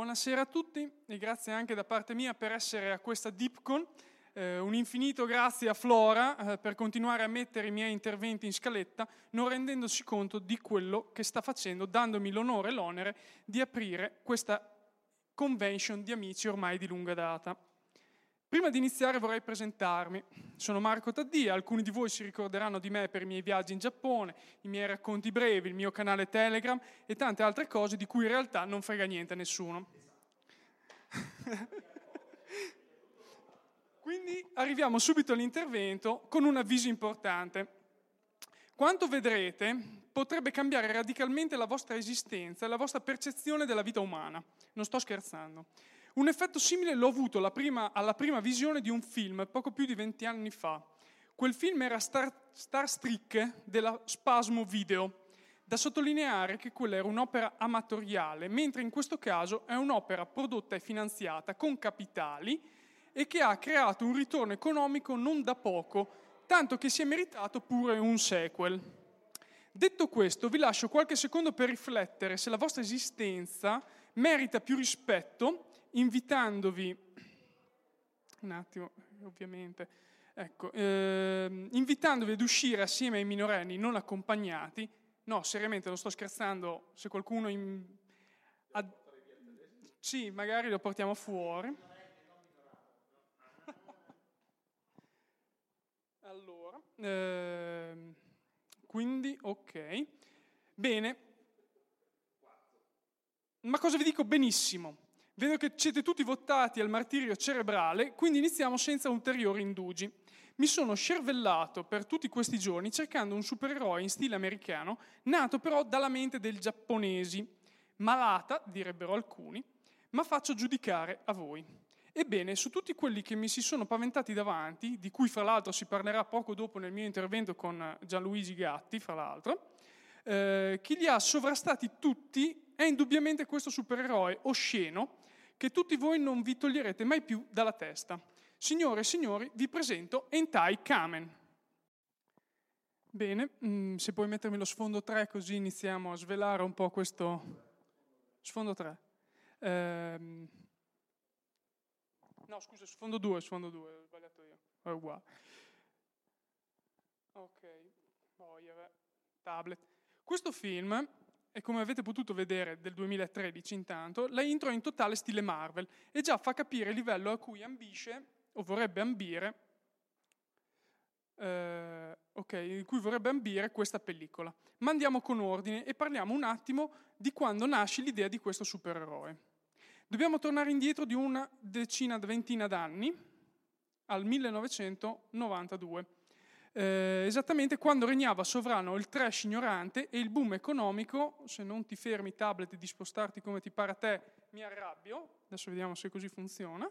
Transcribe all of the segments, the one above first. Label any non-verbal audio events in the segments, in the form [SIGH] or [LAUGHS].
Buonasera a tutti e grazie anche da parte mia per essere a questa DeepCon. Eh, un infinito grazie a Flora eh, per continuare a mettere i miei interventi in scaletta, non rendendosi conto di quello che sta facendo, dandomi l'onore e l'onere di aprire questa convention di amici ormai di lunga data. Prima di iniziare vorrei presentarmi. Sono Marco Taddia, alcuni di voi si ricorderanno di me per i miei viaggi in Giappone, i miei racconti brevi, il mio canale Telegram e tante altre cose di cui in realtà non frega niente a nessuno. [LAUGHS] Quindi arriviamo subito all'intervento con un avviso importante. Quanto vedrete potrebbe cambiare radicalmente la vostra esistenza e la vostra percezione della vita umana. Non sto scherzando. Un effetto simile l'ho avuto prima, alla prima visione di un film poco più di 20 anni fa. Quel film era Star, Star Streak della Spasmo Video. Da sottolineare che quella era un'opera amatoriale, mentre in questo caso è un'opera prodotta e finanziata con capitali e che ha creato un ritorno economico non da poco, tanto che si è meritato pure un sequel. Detto questo, vi lascio qualche secondo per riflettere se la vostra esistenza merita più rispetto invitandovi, un attimo, ovviamente, ecco, eh, invitandovi ad uscire assieme ai minorenni non accompagnati, no, seriamente, non sto scherzando, se qualcuno... In, ad, sì, magari lo portiamo fuori. [LAUGHS] allora, eh, quindi, ok. Bene. Ma cosa vi dico? Benissimo. Vedo che siete tutti votati al martirio cerebrale, quindi iniziamo senza ulteriori indugi. Mi sono scervellato per tutti questi giorni cercando un supereroe in stile americano, nato però dalla mente dei giapponesi, malata, direbbero alcuni, ma faccio giudicare a voi. Ebbene, su tutti quelli che mi si sono paventati davanti, di cui fra l'altro si parlerà poco dopo nel mio intervento con Gianluigi Gatti, fra l'altro, eh, chi li ha sovrastati tutti è indubbiamente questo supereroe osceno che tutti voi non vi toglierete mai più dalla testa. Signore e signori, vi presento Entai Kamen. Bene, mm, se puoi mettermi lo sfondo 3 così iniziamo a svelare un po' questo... Sfondo 3. Ehm... No, scusa, sfondo 2, sfondo 2, ho sbagliato io. È uguale. Ok, poi tablet. Questo film, e come avete potuto vedere del 2013 intanto, la intro è in totale stile Marvel e già fa capire il livello a cui ambisce o vorrebbe ambire eh, ok, in cui vorrebbe ambire questa pellicola. Ma andiamo con ordine e parliamo un attimo di quando nasce l'idea di questo supereroe. Dobbiamo tornare indietro di una decina, ventina d'anni, al 1992, eh, esattamente quando regnava sovrano il trash ignorante e il boom economico, se non ti fermi tablet di spostarti come ti pare a te, mi arrabbio, adesso vediamo se così funziona.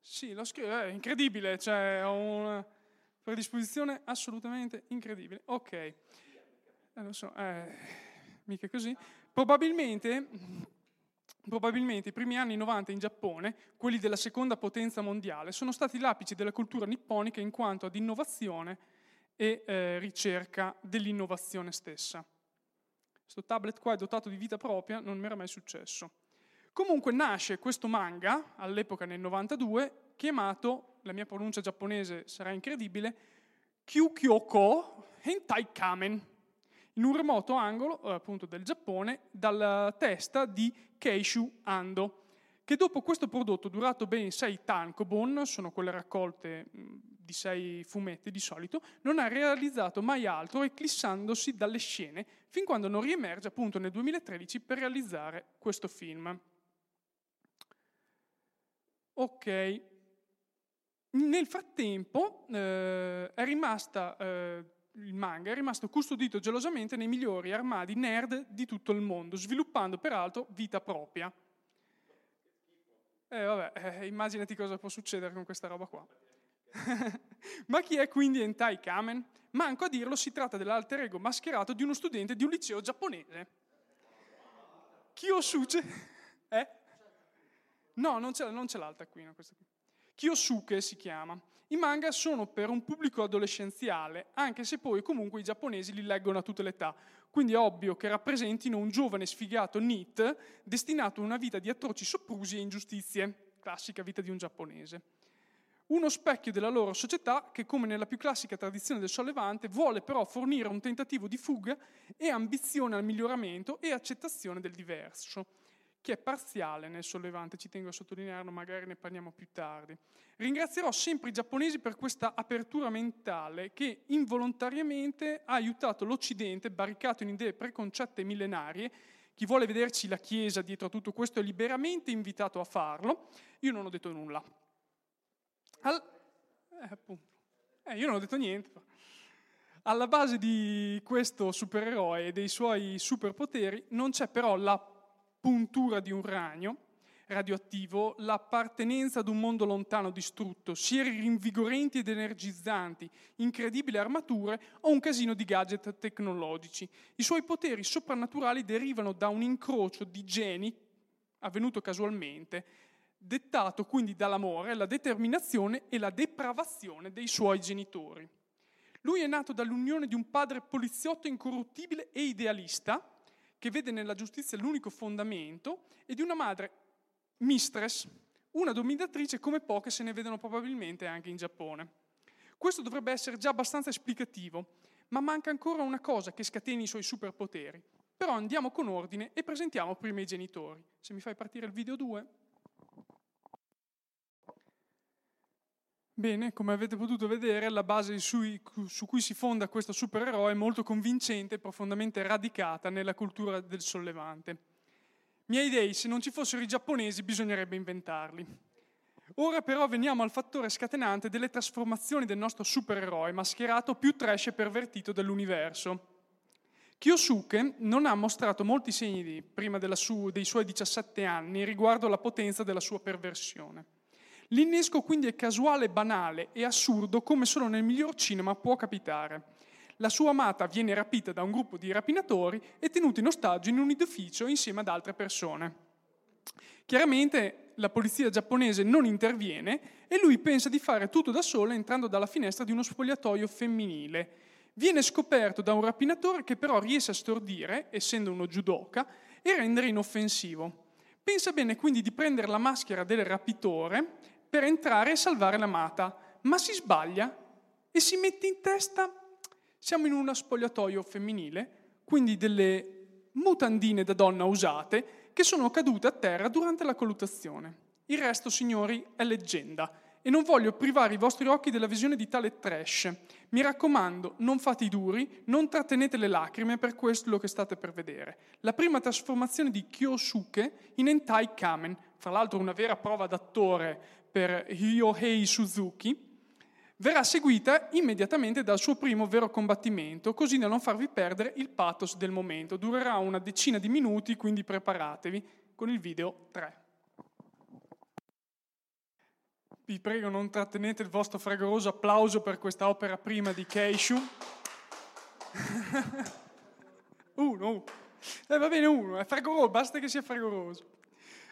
Sì, lo scrivo, è incredibile, cioè ho una predisposizione assolutamente incredibile. Ok, eh, lo so, eh, mica così. Probabilmente Probabilmente i primi anni 90 in Giappone, quelli della seconda potenza mondiale, sono stati l'apice della cultura nipponica in quanto ad innovazione e eh, ricerca dell'innovazione stessa. Questo tablet qua è dotato di vita propria, non mi era mai successo. Comunque nasce questo manga, all'epoca nel 92, chiamato, la mia pronuncia giapponese sarà incredibile, Kyukyoko Hentai Kamen, in un remoto angolo eh, appunto del Giappone dalla testa di Keishu Ando, che dopo questo prodotto durato ben sei tankobon, sono quelle raccolte di sei fumetti di solito, non ha realizzato mai altro eclissandosi dalle scene fin quando non riemerge appunto nel 2013 per realizzare questo film. Ok, nel frattempo eh, è rimasta eh, il manga è rimasto custodito gelosamente nei migliori armadi nerd di tutto il mondo, sviluppando peraltro vita propria. Eh, vabbè, eh, immaginati cosa può succedere con questa roba qua. [LAUGHS] Ma chi è quindi Entai Kamen? Manco a dirlo, si tratta dell'alter ego mascherato di uno studente di un liceo giapponese. Kyosuke... Eh? No, non c'è, non c'è l'alta qui, no, qui. Kyosuke si chiama. I manga sono per un pubblico adolescenziale, anche se poi comunque i giapponesi li leggono a tutte le età, quindi è ovvio che rappresentino un giovane sfigato NEET destinato a una vita di atroci soprusi e ingiustizie, classica vita di un giapponese. Uno specchio della loro società che, come nella più classica tradizione del sollevante, vuole però fornire un tentativo di fuga e ambizione al miglioramento e accettazione del diverso che è parziale nel sollevante, ci tengo a sottolinearlo, magari ne parliamo più tardi. Ringrazierò sempre i giapponesi per questa apertura mentale che involontariamente ha aiutato l'Occidente, barricato in idee preconcette millenarie. Chi vuole vederci la Chiesa dietro a tutto questo è liberamente invitato a farlo. Io non ho detto nulla. Al... Eh, eh, io non ho detto niente. Alla base di questo supereroe e dei suoi superpoteri non c'è però la puntura di un ragno radioattivo, l'appartenenza ad un mondo lontano distrutto, sieri rinvigorenti ed energizzanti, incredibili armature o un casino di gadget tecnologici. I suoi poteri soprannaturali derivano da un incrocio di geni avvenuto casualmente, dettato quindi dall'amore, la determinazione e la depravazione dei suoi genitori. Lui è nato dall'unione di un padre poliziotto incorruttibile e idealista, che vede nella giustizia l'unico fondamento, e di una madre mistress, una dominatrice come poche se ne vedono probabilmente anche in Giappone. Questo dovrebbe essere già abbastanza esplicativo, ma manca ancora una cosa che scateni i suoi superpoteri. Però andiamo con ordine e presentiamo prima i genitori. Se mi fai partire il video 2. Bene, come avete potuto vedere, la base su, cui si fonda questo supereroe è molto convincente e profondamente radicata nella cultura del sollevante. Miei dei, se non ci fossero i giapponesi bisognerebbe inventarli. Ora però veniamo al fattore scatenante delle trasformazioni del nostro supereroe, mascherato più trash e pervertito dell'universo. Kyosuke non ha mostrato molti segni prima su, dei suoi 17 anni riguardo alla potenza della sua perversione. L'innesco quindi è casuale, banale e assurdo come solo nel miglior cinema può capitare. La sua amata viene rapita da un gruppo di rapinatori e tenuta in ostaggio in un edificio insieme ad altre persone. Chiaramente la polizia giapponese non interviene e lui pensa di fare tutto da solo entrando dalla finestra di uno spogliatoio femminile. Viene scoperto da un rapinatore che però riesce a stordire, essendo uno judoka, e rendere inoffensivo. Pensa bene quindi di prendere la maschera del rapitore per entrare e salvare l'amata, ma si sbaglia e si mette in testa, siamo in uno spogliatoio femminile, quindi delle mutandine da donna usate che sono cadute a terra durante la colluttazione. Il resto, signori, è leggenda e non voglio privare i vostri occhi della visione di tale trash. Mi raccomando, non fate i duri, non trattenete le lacrime per questo che state per vedere. La prima trasformazione di Kyosuke in Entai Kamen, fra l'altro una vera prova d'attore per Ryohei Suzuki, verrà seguita immediatamente dal suo primo vero combattimento, così da non farvi perdere il pathos del momento. Durerà una decina di minuti, quindi preparatevi con il video 3. Vi prego non trattenete il vostro fragoroso applauso per questa opera prima di Keishu. [LAUGHS] uno, eh, va bene uno, è fragoroso, basta che sia fragoroso.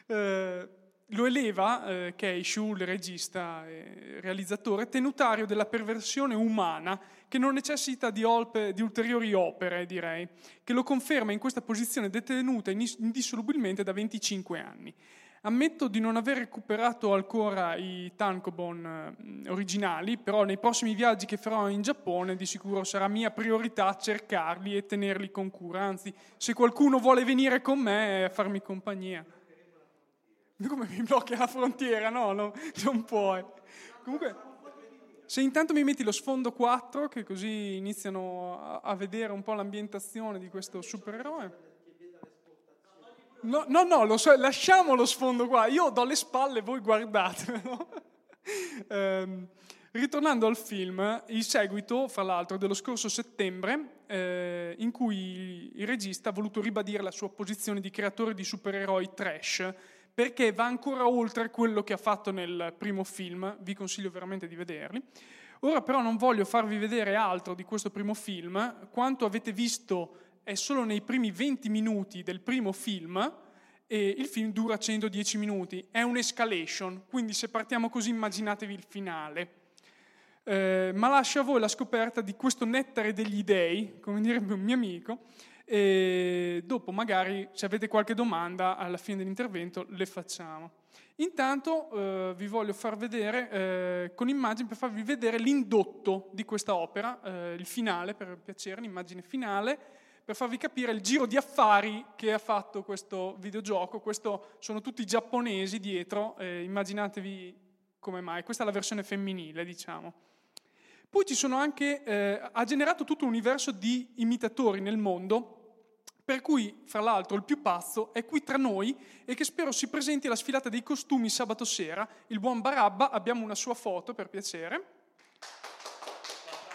Eh, lo eleva eh, Keishu, il regista e realizzatore, tenutario della perversione umana che non necessita di, olpe, di, ulteriori opere, direi, che lo conferma in questa posizione detenuta indissolubilmente da 25 anni. Ammetto di non aver recuperato ancora i tankobon eh, originali, però nei prossimi viaggi che farò in Giappone di sicuro sarà mia priorità cercarli e tenerli con cura. Anzi, se qualcuno vuole venire con me a farmi compagnia. [LAUGHS] Come mi blocchi la frontiera? No, no non puoi. Comunque, se intanto mi metti lo sfondo 4, che così iniziano a, vedere un po' l'ambientazione di questo supereroe. No, no, no lo so, lasciamo lo sfondo qua. Io do le spalle, voi guardate. No? [LAUGHS] eh, ritornando al film, il seguito, fra l'altro, dello scorso settembre, eh, in cui il regista ha voluto ribadire la sua posizione di creatore di supereroi trash perché va ancora oltre quello che ha fatto nel primo film, vi consiglio veramente di vederli. Ora però non voglio farvi vedere altro di questo primo film, quanto avete visto è solo nei primi 20 minuti del primo film e il film dura 110 minuti, è un'escalation, quindi se partiamo così immaginatevi il finale. Eh, ma lascio a voi la scoperta di questo nettare degli dei, come direbbe un mio amico, e dopo magari se avete qualche domanda alla fine dell'intervento le facciamo. Intanto eh, vi voglio far vedere eh, con immagini per farvi vedere l'indotto di questa opera, eh, il finale per piacere, l'immagine finale, per farvi capire il giro di affari che ha fatto questo videogioco. Questo sono tutti giapponesi dietro, immaginatevi come mai. Questa è la versione femminile, diciamo. Poi ci sono anche, eh, ha generato tutto un universo di imitatori nel mondo, per cui, fra l'altro, il più pazzo è qui tra noi e che spero si presenti alla sfilata dei costumi sabato sera. Il buon Barabba, abbiamo una sua foto per piacere.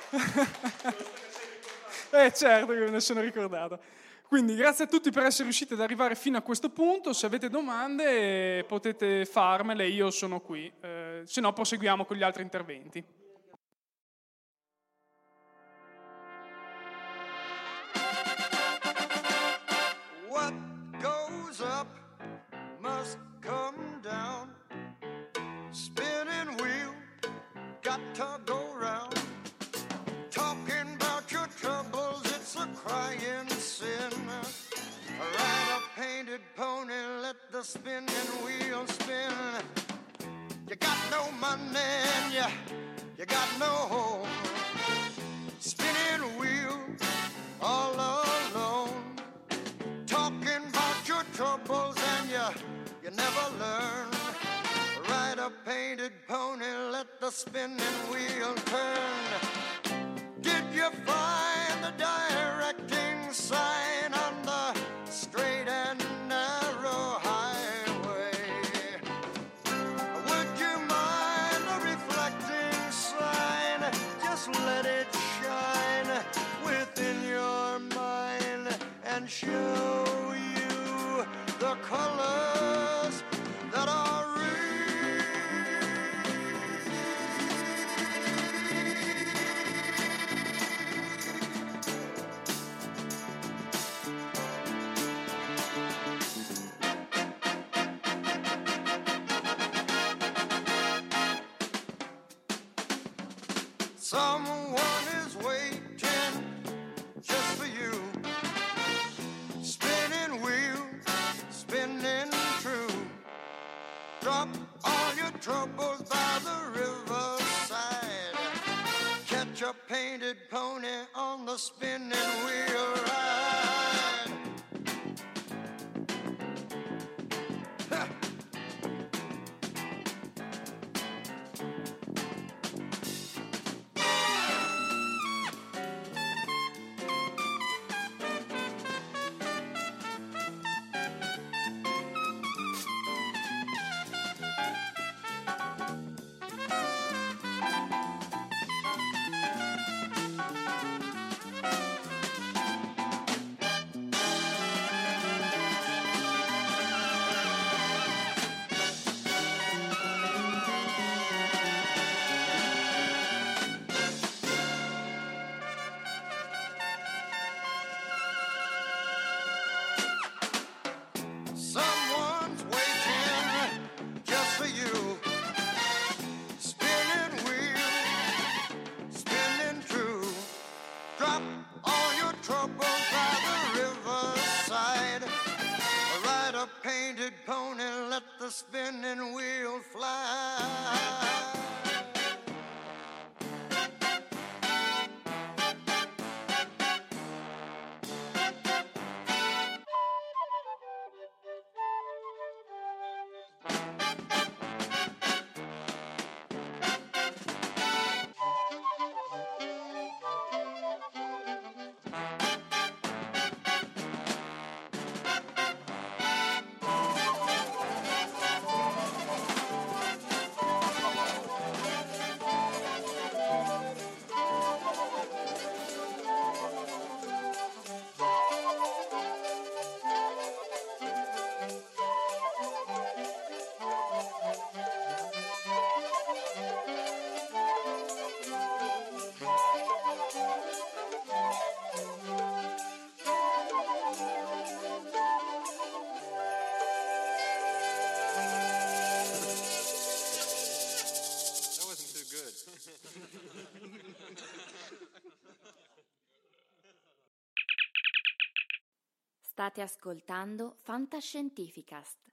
[LAUGHS] eh certo che me ne sono ricordato. Quindi grazie a tutti per essere riusciti ad arrivare fino a questo punto. Se avete domande potete farmele, io sono qui. Eh, se no proseguiamo con gli altri interventi. The spinning wheel spin. You got no money and you, you got no home. Spinning wheel all alone. Talking about your troubles and you, you never learn. Ride a painted pony, let the spinning wheel turn. Did you find the directing sign on the straight and and show you the colors troubles by the riverside. Catch a painted pony on the spinning wheel ride. State ascoltando Fantascientificast,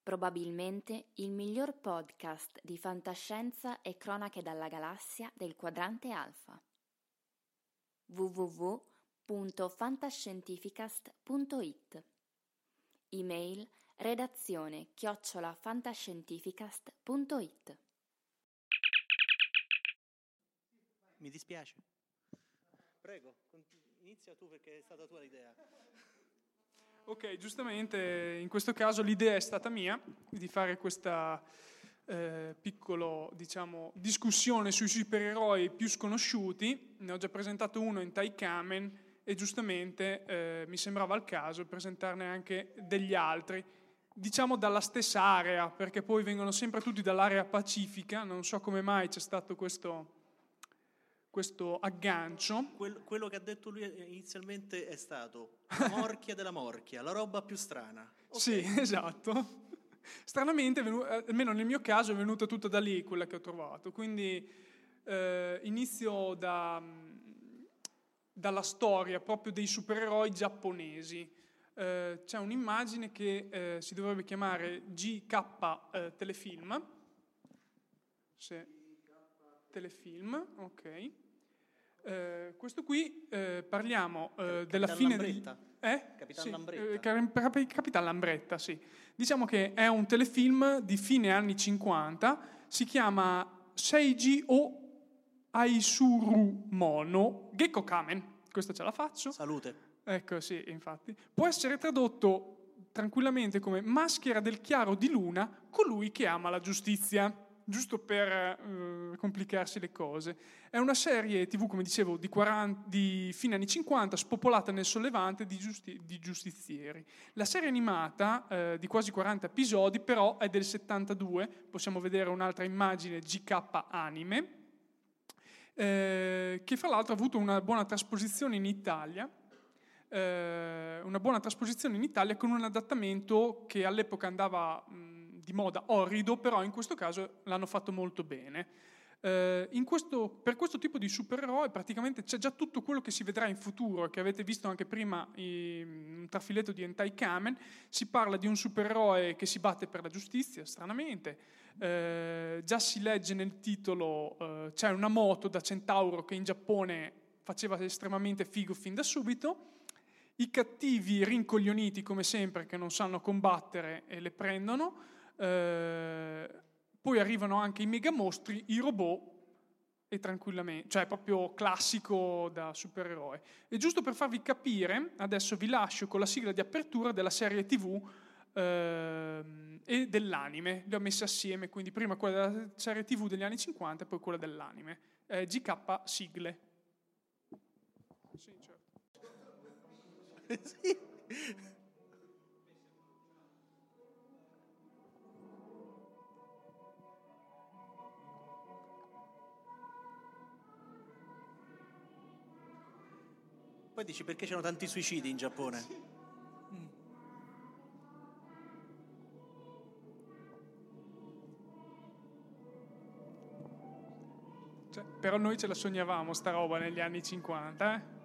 probabilmente il miglior podcast di fantascienza e cronache dalla galassia del quadrante alfa. www.fantascientificast.it Email redazione chiocciolafantascientificast.it Mi dispiace. Prego, inizia tu perché è stata tua l'idea. Ok, giustamente in questo caso l'idea è stata mia di fare questa eh, piccola diciamo, discussione sui supereroi più sconosciuti. Ne ho già presentato uno in Taikamen e giustamente eh, mi sembrava il caso presentarne anche degli altri. Diciamo dalla stessa area, perché poi vengono sempre tutti dall'area pacifica, non so come mai c'è stato questo, questo aggancio. Quel- quello che ha detto lui inizialmente è stato [LAUGHS] la morchia della morchia, la roba più strana. Ok. Sì, [LAUGHS] esatto. Stranamente, eh, almeno nel mio caso, è venuta tutta da lì quella che ho trovato. Quindi eh, inizio da, mh, dalla storia proprio dei supereroi giapponesi. Eh, c'è un'immagine che eh, si dovrebbe chiamare GK eh, Telefilm. Se- Telefilm, ok. Eh, questo qui eh, parliamo eh, della fine. Lambretta? Eh? Capitan Sì, Lambretta. eh, Capitan Lambretta, sì. Diciamo che è un telefilm di fine anni 50, si chiama Seiji o Aisuru Mono Gekko Kamen. Questa ce la faccio. Salute. Ecco, sì, infatti. Può essere tradotto tranquillamente come maschera del chiaro di luna, colui che ama la giustizia. Giusto per eh, complicarsi le cose. È una serie TV, come dicevo, di, 40, di fine anni 50, spopolata nel sollevante di, giusti, di giustizieri. La serie animata, eh, di quasi 40 episodi, però è del 72, possiamo vedere un'altra immagine GK anime, eh, che fra l'altro ha avuto una buona trasposizione in Italia, eh, una buona trasposizione in Italia con un adattamento che all'epoca andava mh, di moda orrido, però in questo caso l'hanno fatto molto bene. Eh, questo, per questo tipo di supereroe praticamente c'è già tutto quello che si vedrà in futuro, che avete visto anche prima in un trafiletto di Entai Kamen. Si parla di un supereroe che si batte per la giustizia, stranamente, eh, già si legge nel titolo, eh, c'è una moto da Centauro che in Giappone faceva estremamente figo fin da subito, i cattivi rincoglioniti come sempre che non sanno combattere e le prendono, eh, poi arrivano anche i megamostri, i robot e tranquillamente, cioè proprio classico da supereroe. E giusto per farvi capire, adesso vi lascio con la sigla di apertura della serie TV ehm, e dell'anime. Le ho messe assieme, quindi prima quella della serie TV degli anni 50 e poi quella dell'anime. Eh, GK sigle. Sì, certo. [LAUGHS] sì. Poi dici perché c'erano tanti suicidi in Giappone? Mm. Cioè, però noi ce la sognavamo sta roba negli anni 50, eh?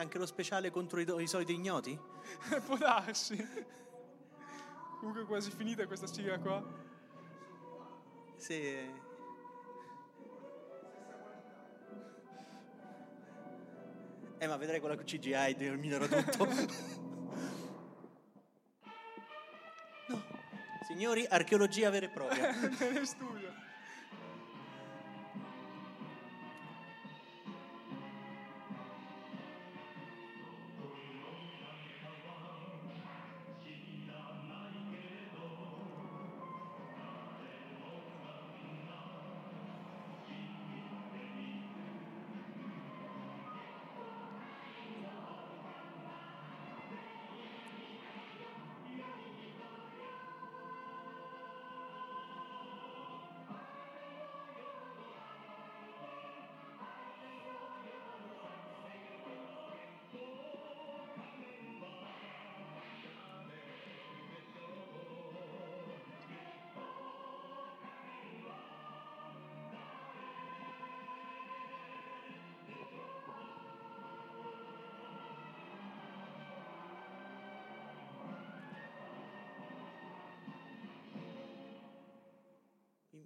C'è anche lo speciale contro i, i soliti ignoti? [LAUGHS] Può darsi. Comunque è quasi finita questa sigla qua. Sì. Eh, ma vedrai con la CGI terminerò tutto. [LAUGHS] no. Signori, archeologia vera e propria. [LAUGHS] Nelle studio.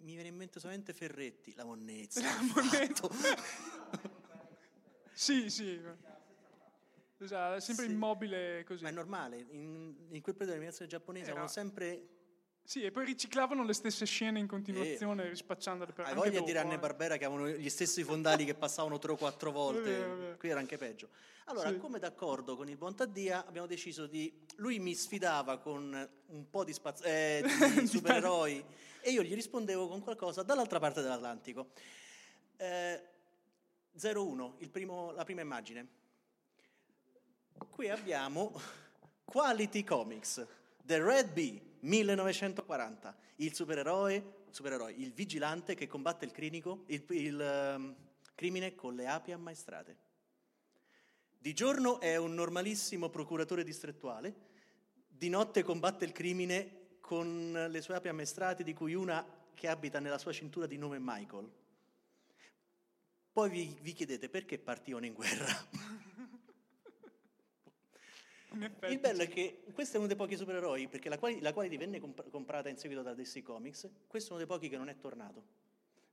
Mi viene in mente solamente Ferretti, la monnezza. La monnezza. [LAUGHS] Sì, sì. Esatto, sempre Sì. immobile così. Ma è normale, in, in quel periodo dell'animazione giapponese Era- avevano sempre... Sì, e poi riciclavano le stesse scene in continuazione, rispacciandole per Hai voglia di dire Anne eh. Barbera che avevano gli stessi fondali che passavano tre o quattro volte, È vero, è vero. qui era anche peggio. Allora, Sì. come d'accordo con il buon Taddia, abbiamo deciso di... Lui mi sfidava con un po' di, spaz- eh, di [LAUGHS] supereroi e io gli rispondevo con qualcosa dall'altra parte dell'Atlantico. Eh, 01, il primo- la prima immagine. Qui abbiamo [LAUGHS] Quality Comics, The Red Bee, 1940. Il supereroe, supereroe, il vigilante che combatte il, clinico, il, il, ehm, crimine con le api ammaestrate. Di giorno è un normalissimo procuratore distrettuale, di notte combatte il crimine con le sue api ammaestrate, di cui una che abita nella sua cintura di nome Michael. Poi vi, vi chiedete perché partivano in guerra. [LAUGHS] Il bello è che questo è uno dei pochi supereroi, perché la, quali, la Quality venne comp- comprata in seguito da DC Comics, questo è uno dei pochi che non è tornato.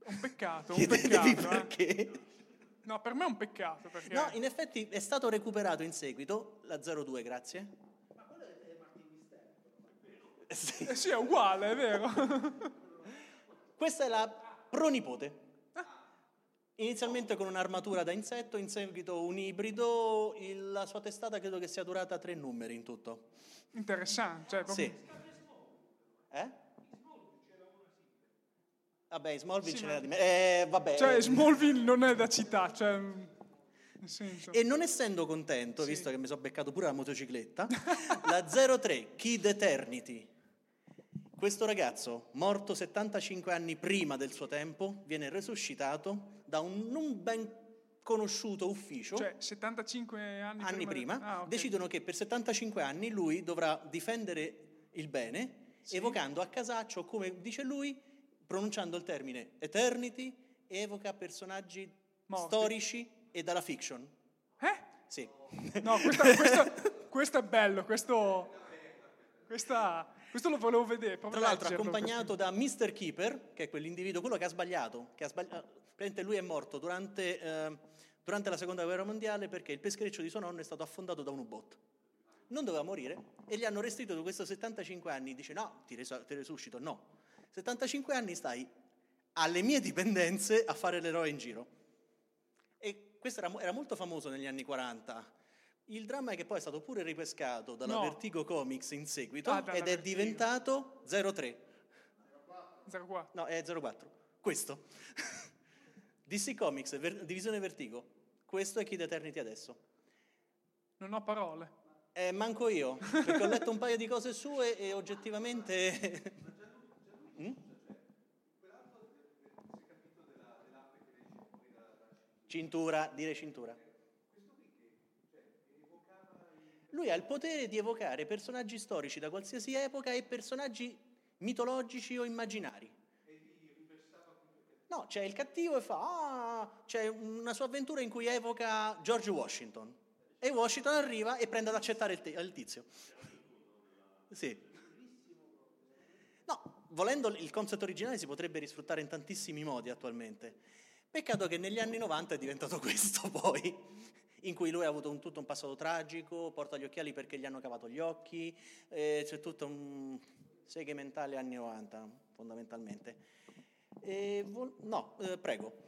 è un peccato, un [LAUGHS] peccato. eh. perché. No, per me è un peccato, perché... No, in effetti è stato recuperato in seguito, la 02, grazie. [LAUGHS] Sì. Eh sì, è uguale, è vero. Questa è la pronipote. Inizialmente con un'armatura da insetto, in seguito un ibrido, il- la sua testata credo che sia durata tre numeri in tutto. Interessante. Cioè, proprio- Sì. Eh? Vabbè, Smallville Sì, ce n'era di me. Eh, vabbè. Cioè. Smallville non è da città, cioè... E non essendo contento, Sì. visto che mi sono beccato pure la motocicletta, la 03 Kid Eternity. Questo ragazzo, morto 75 anni prima del suo tempo, viene resuscitato da un non ben conosciuto ufficio. Cioè, 75 anni, anni prima, Ah, ok. decidono che per 75 anni lui dovrà difendere il bene, Sì. evocando a casaccio, come dice lui, pronunciando il termine eternity, evoca personaggi Morti. storici e dalla fiction. Eh? Sì. No, questa- questa- questo è bello, questo, questa- questo lo volevo vedere. Tra l'altro accompagnato da Mr. Keeper, che è quell'individuo, quello che ha sbagliato, che ha sbagliato, praticamente lui è morto durante, eh, durante la seconda guerra mondiale perché il peschereccio di suo nonno è stato affondato da un U-Boot. Non doveva morire e gli hanno restituito questo 75 anni, dice no, ti, res- ti resuscito, no. 75 anni stai alle mie dipendenze a fare l'eroe in giro. E questo era, era molto famoso negli anni 40. Il dramma è che poi è stato pure ripescato dalla No. Vertigo Comics in seguito Ah, ed è Vertigo. diventato 03. Zero qua. No, è 04. Questo. [LAUGHS] DC Comics, ver- divisione Vertigo. Questo è Kid Eternity adesso. Non ho parole. Eh, manco io, perché ho letto un paio di cose sue e oggettivamente... [LAUGHS] Mm? Cintura, dire cintura. Lui ha il potere di evocare personaggi storici da qualsiasi epoca e personaggi mitologici o immaginari. No, c'è il cattivo e fa, ah, c'è una sua avventura in cui evoca George Washington. E Washington arriva e prende ad accettare il, te- il tizio. Sì. No, volendo il concept originale si potrebbe risfruttare in tantissimi modi attualmente. Peccato che negli anni 90 è diventato [LAUGHS] questo poi, in cui lui ha avuto un, tutto un passato tragico, porta gli occhiali perché gli hanno cavato gli occhi, eh, c'è tutto un seghe mentale anni 90 fondamentalmente. E vol- no, eh, prego.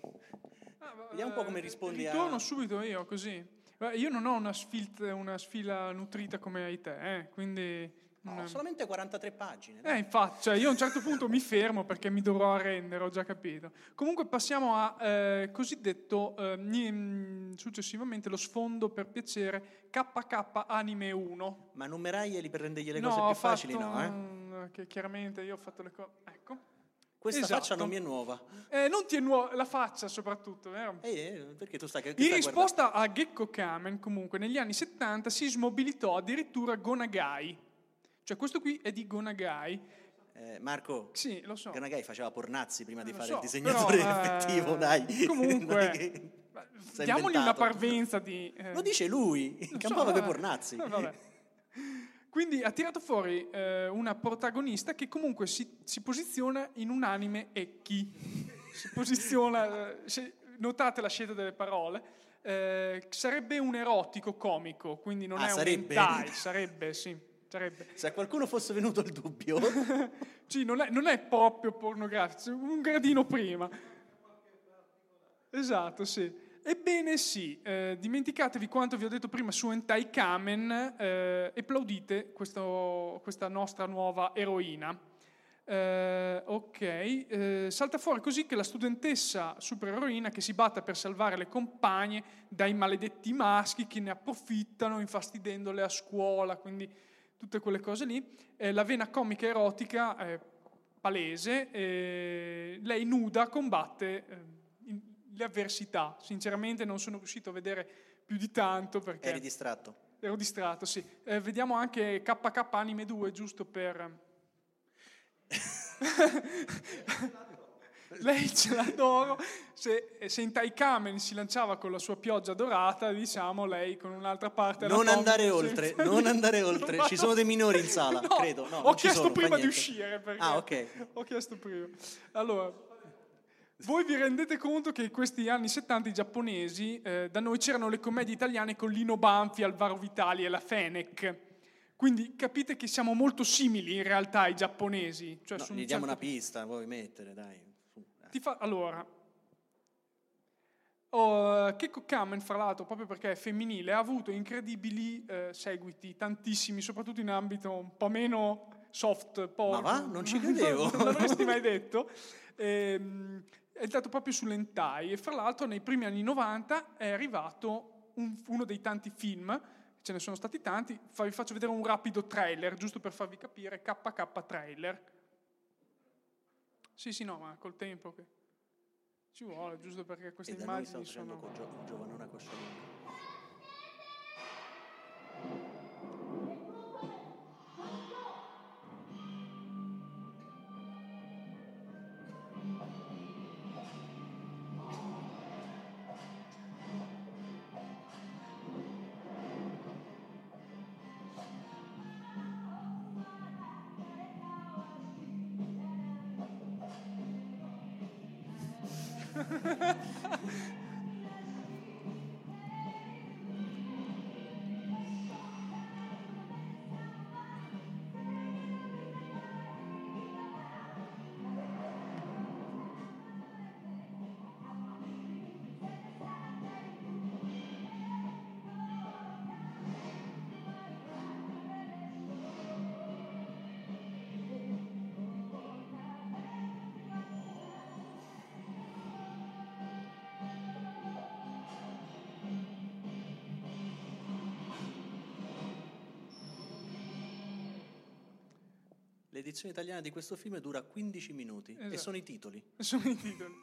Ah, Vediamo un po' come eh, rispondi a- Ritorno subito io, così. Io non ho una, sfilt- una sfila nutrita come hai te, eh, quindi... No, non- solamente 43 pagine. Eh, infatti, cioè io a un certo punto mi fermo perché mi dovrò arrendere, ho già capito. Comunque passiamo a eh, cosiddetto, eh, mm, successivamente, lo sfondo per piacere KK Anime 1. Ma numeraieli per rendergli le no, cose più facili, fatto, no? Eh? mm, Che chiaramente io ho fatto le cose... Ecco. Questa Esatto. faccia non mi è nuova. Eh, non ti è nuova, la faccia soprattutto, vero? Eh, perché tu stai che, che In risposta a Gecko Kamen, comunque, negli anni 70 si smobilitò addirittura Gonagai. Cioè, questo qui è di Gonagai. Eh, Marco, Sì, lo so. Ganagai faceva pornazzi prima di Lo fare so, il disegnatore però, eh, effettivo, dai. Comunque, [LAUGHS] diamogli una parvenza di... eh, Lo dice lui, [LAUGHS] lo so, campava con i vabbè. pornazzi. Eh, vabbè. Quindi ha tirato fuori eh, una protagonista che comunque si, si posiziona in un anime Ecchi. Si posiziona, [LAUGHS] eh, se- notate la scelta delle parole, eh, sarebbe un erotico comico, quindi non Ah, è sarebbe? un hentai, sarebbe, sì, sarebbe. Se a qualcuno fosse venuto il dubbio, [LAUGHS] Sì, non è, non è proprio pornografico, un gradino prima. Esatto, sì. Ebbene sì, eh, dimenticatevi quanto vi ho detto prima su Entai Kamen eh, e applaudite questo- questa nostra nuova eroina. Eh, ok, eh, salta fuori così che la studentessa supereroina che si batte per salvare le compagne dai maledetti maschi che ne approfittano infastidendole a scuola, quindi tutte quelle cose lì. Eh, la vena comica erotica è palese, eh, lei nuda combatte eh, in- le avversità. Sinceramente non sono riuscito a vedere più di tanto perché eri distratto. ero distratto, sì. Eh, vediamo anche KK Anime 2, giusto per... [LAUGHS] [LAUGHS] [LAUGHS] Lei ce l'adoro. Se, se in Taikamen si lanciava con la sua pioggia dorata, diciamo lei con un'altra parte. Non andare senza oltre, niente. non andare oltre. Ci sono dei minori in [LAUGHS] sala, no, credo. No, ho chiesto sono, prima di uscire. Perché Ah, ok. Ho chiesto prima. Allora, voi vi rendete conto che in questi anni 70 i giapponesi, eh, da noi c'erano le commedie italiane con Lino Banfi, Alvaro Vitali e la Fenech. Quindi capite che siamo molto simili in realtà ai giapponesi. Cioè No, gli diamo certo una pista, vuoi mettere, dai. Eh. Ti fa- allora, oh, Keiko Kamen, fra l'altro, proprio perché è femminile, ha avuto incredibili eh, seguiti, tantissimi, soprattutto in ambito un po' meno soft porn. va? Non ci [LAUGHS] credevo. non l'avresti mai detto. Ehm, è entrato proprio sull'entai e fra l'altro nei primi anni 90 è arrivato un- uno dei tanti film, ce ne sono stati tanti, vi faccio vedere un rapido trailer, giusto per farvi capire, KK trailer. Sì, sì, no, ma col tempo che ci vuole, giusto perché queste E immagini sono... con Gio- un giovanone L'edizione italiana di questo film dura 15 minuti e Esatto. sono i titoli. [LAUGHS] Sono i titoli.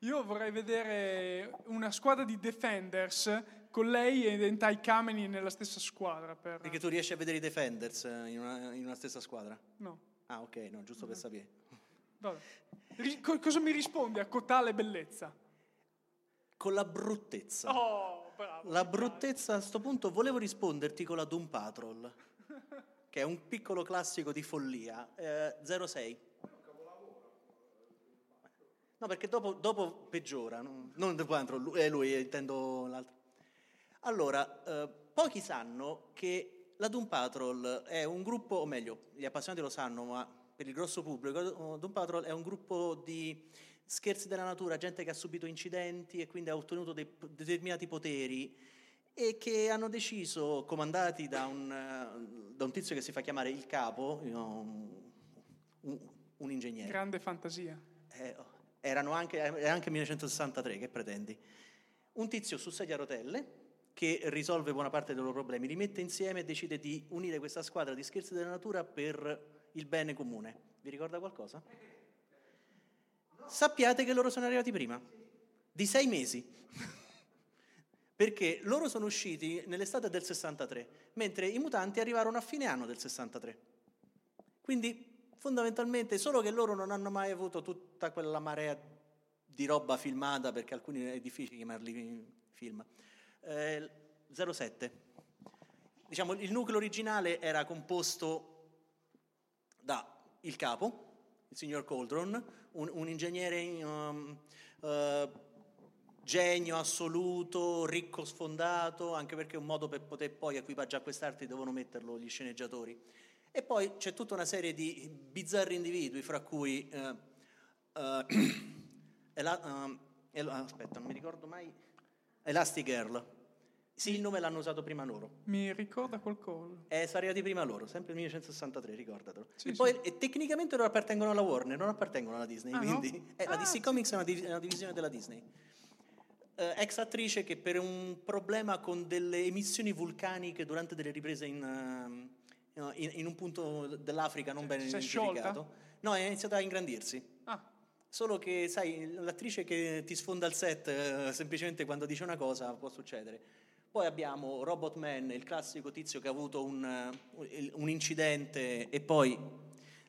Io vorrei vedere una squadra di Defenders con lei e Entai Kameni nella stessa squadra. Per... Perché tu riesci a vedere i Defenders eh, in una, in una stessa squadra? No, Ah, ok, no, giusto per sapere. Ri- co- cosa mi rispondi a cotale bellezza? Con la bruttezza. Oh, bravo. La bruttezza a questo punto volevo risponderti con la Doom Patrol, che è un piccolo classico di follia. Eh, 06. No, perché dopo, dopo peggiora, no? non Doom Patrol, lui, eh, lui, intendo l'altro. Allora, eh, pochi sanno che la Doom Patrol è un gruppo, o meglio, gli appassionati lo sanno, ma per il grosso pubblico, eh, Doom Patrol è un gruppo di scherzi della natura, gente che ha subito incidenti e quindi ha ottenuto dei determinati poteri e che hanno deciso, comandati da un, eh, da un tizio che si fa chiamare il capo, un, un- un ingegnere. Grande fantasia. Eh, erano anche, era anche 1963, che pretendi? Un tizio su sedia a rotelle che risolve buona parte dei loro problemi, li mette insieme e decide di unire questa squadra di scherzi della natura per il bene comune. Vi ricorda qualcosa? Sappiate che loro sono arrivati prima, di sei mesi, perché loro sono usciti nell'estate del 63, mentre i mutanti arrivarono a fine anno del 63. Quindi fondamentalmente solo che loro non hanno mai avuto tutta quella marea di roba filmata, perché alcuni è difficile chiamarli film. Eh, 07. Diciamo, il nucleo originale era composto da il capo, il signor Coldron, un, un ingegnere um, eh, genio assoluto, ricco sfondato, anche perché è un modo per poter poi equipaggiare quest'arte devono metterlo gli sceneggiatori. E poi c'è tutta una serie di bizzarri individui, fra cui eh, eh, [CLEARS THROAT] Ela- ehm, El- aspetta, non mi ricordo mai. Elastic Girl. Sì, il nome l'hanno usato prima loro. Mi ricorda qualcosa. Eh, sono arrivati prima loro, sempre nel 1963, ricordatelo. Sì, e sì. poi e tecnicamente loro appartengono alla Warner, non appartengono alla Disney. Ah, no? quindi eh, la DC Comics è una, div- è una divisione della Disney. Eh, ex attrice che per un problema con delle emissioni vulcaniche durante delle riprese in, ehm, in- in un punto dell'Africa non ben si è sciolta? identificato, no, è iniziata a ingrandirsi. Ah, Solo che, sai, l'attrice che ti sfonda il set eh, semplicemente quando dice una cosa può succedere. Poi abbiamo Robot Man, il classico tizio che ha avuto un, eh, un incidente e poi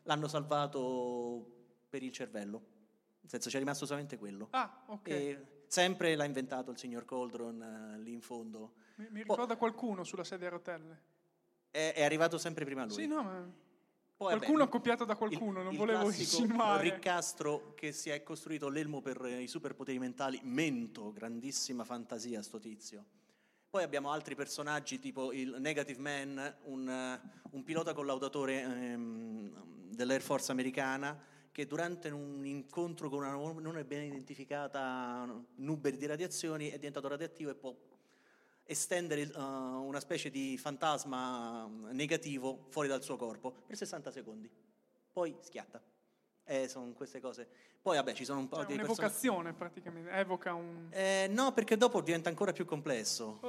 l'hanno salvato per il cervello. Nel senso, c'è rimasto solamente quello. ah ok. E sempre l'ha inventato il signor Coldron eh, lì in fondo. mi, mi ricorda qualcuno sulla sedia a rotelle. È, è arrivato sempre prima lui. Sì, no, ma... Poi, vabbè, Qualcuno ha copiato da qualcuno, il- non il volevo insinuare. Riccastro che si è costruito l'elmo per i superpoteri mentali, mento, grandissima fantasia sto tizio. Poi abbiamo altri personaggi tipo il Negative Man, un, eh, un pilota collaudatore ehm, dell'Air Force americana che durante un incontro con una non ben identificata nube di radiazioni è diventato radioattivo e può estendere uh, una specie di fantasma negativo fuori dal suo corpo per 60 secondi. Poi schiatta. Eh, sono queste cose. Poi vabbè, ci sono un po' Cioè, di un'evocazione praticamente, evoca un... Eh, no, perché dopo diventa ancora più complesso.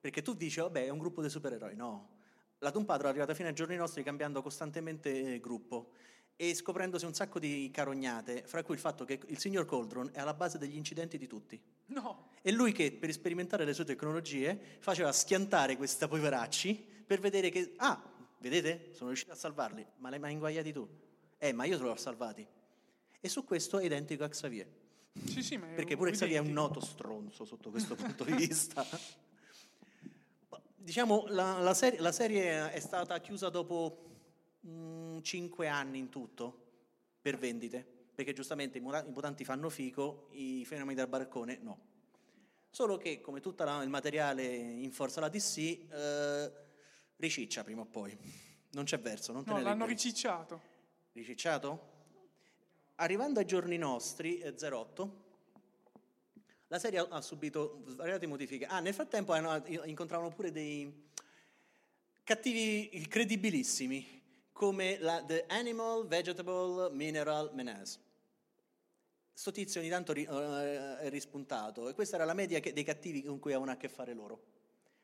Perché tu dici, vabbè, è un gruppo di supereroi. No. La Doom Patrol è arrivata fino ai giorni nostri cambiando costantemente eh, gruppo e scoprendosi un sacco di carognate, fra cui il fatto che il signor Coldron è alla base degli incidenti di tutti. No, E lui che per sperimentare le sue tecnologie faceva schiantare questa poveracci per vedere che, ah, vedete, sono riuscito a salvarli, ma li hai mai inguaiati tu? Eh, ma io te l'ho salvati. E su questo è identico a Xavier. sì sì, ma Perché pure Xavier è un noto stronzo sotto questo punto di vista. [LAUGHS] Diciamo, la, la serie, la serie è stata chiusa dopo mm, cinque anni in tutto per vendite, perché giustamente i muta- i mutanti fanno fico, i fenomeni del barcone no. Solo che, come tutto il materiale in forza la DC, eh, riciccia prima o poi. Non c'è verso, non te No, ne l'hanno liberi. ricicciato. Ricicciato? Arrivando ai giorni nostri, eh, 08, la serie ha, subito svariate modifiche. Ah, nel frattempo incontravano pure dei cattivi credibilissimi, come la The Animal Vegetable Mineral Menace. Sto tizio ogni tanto eh, è rispuntato, e questa era la media dei cattivi con cui avevano a che fare loro.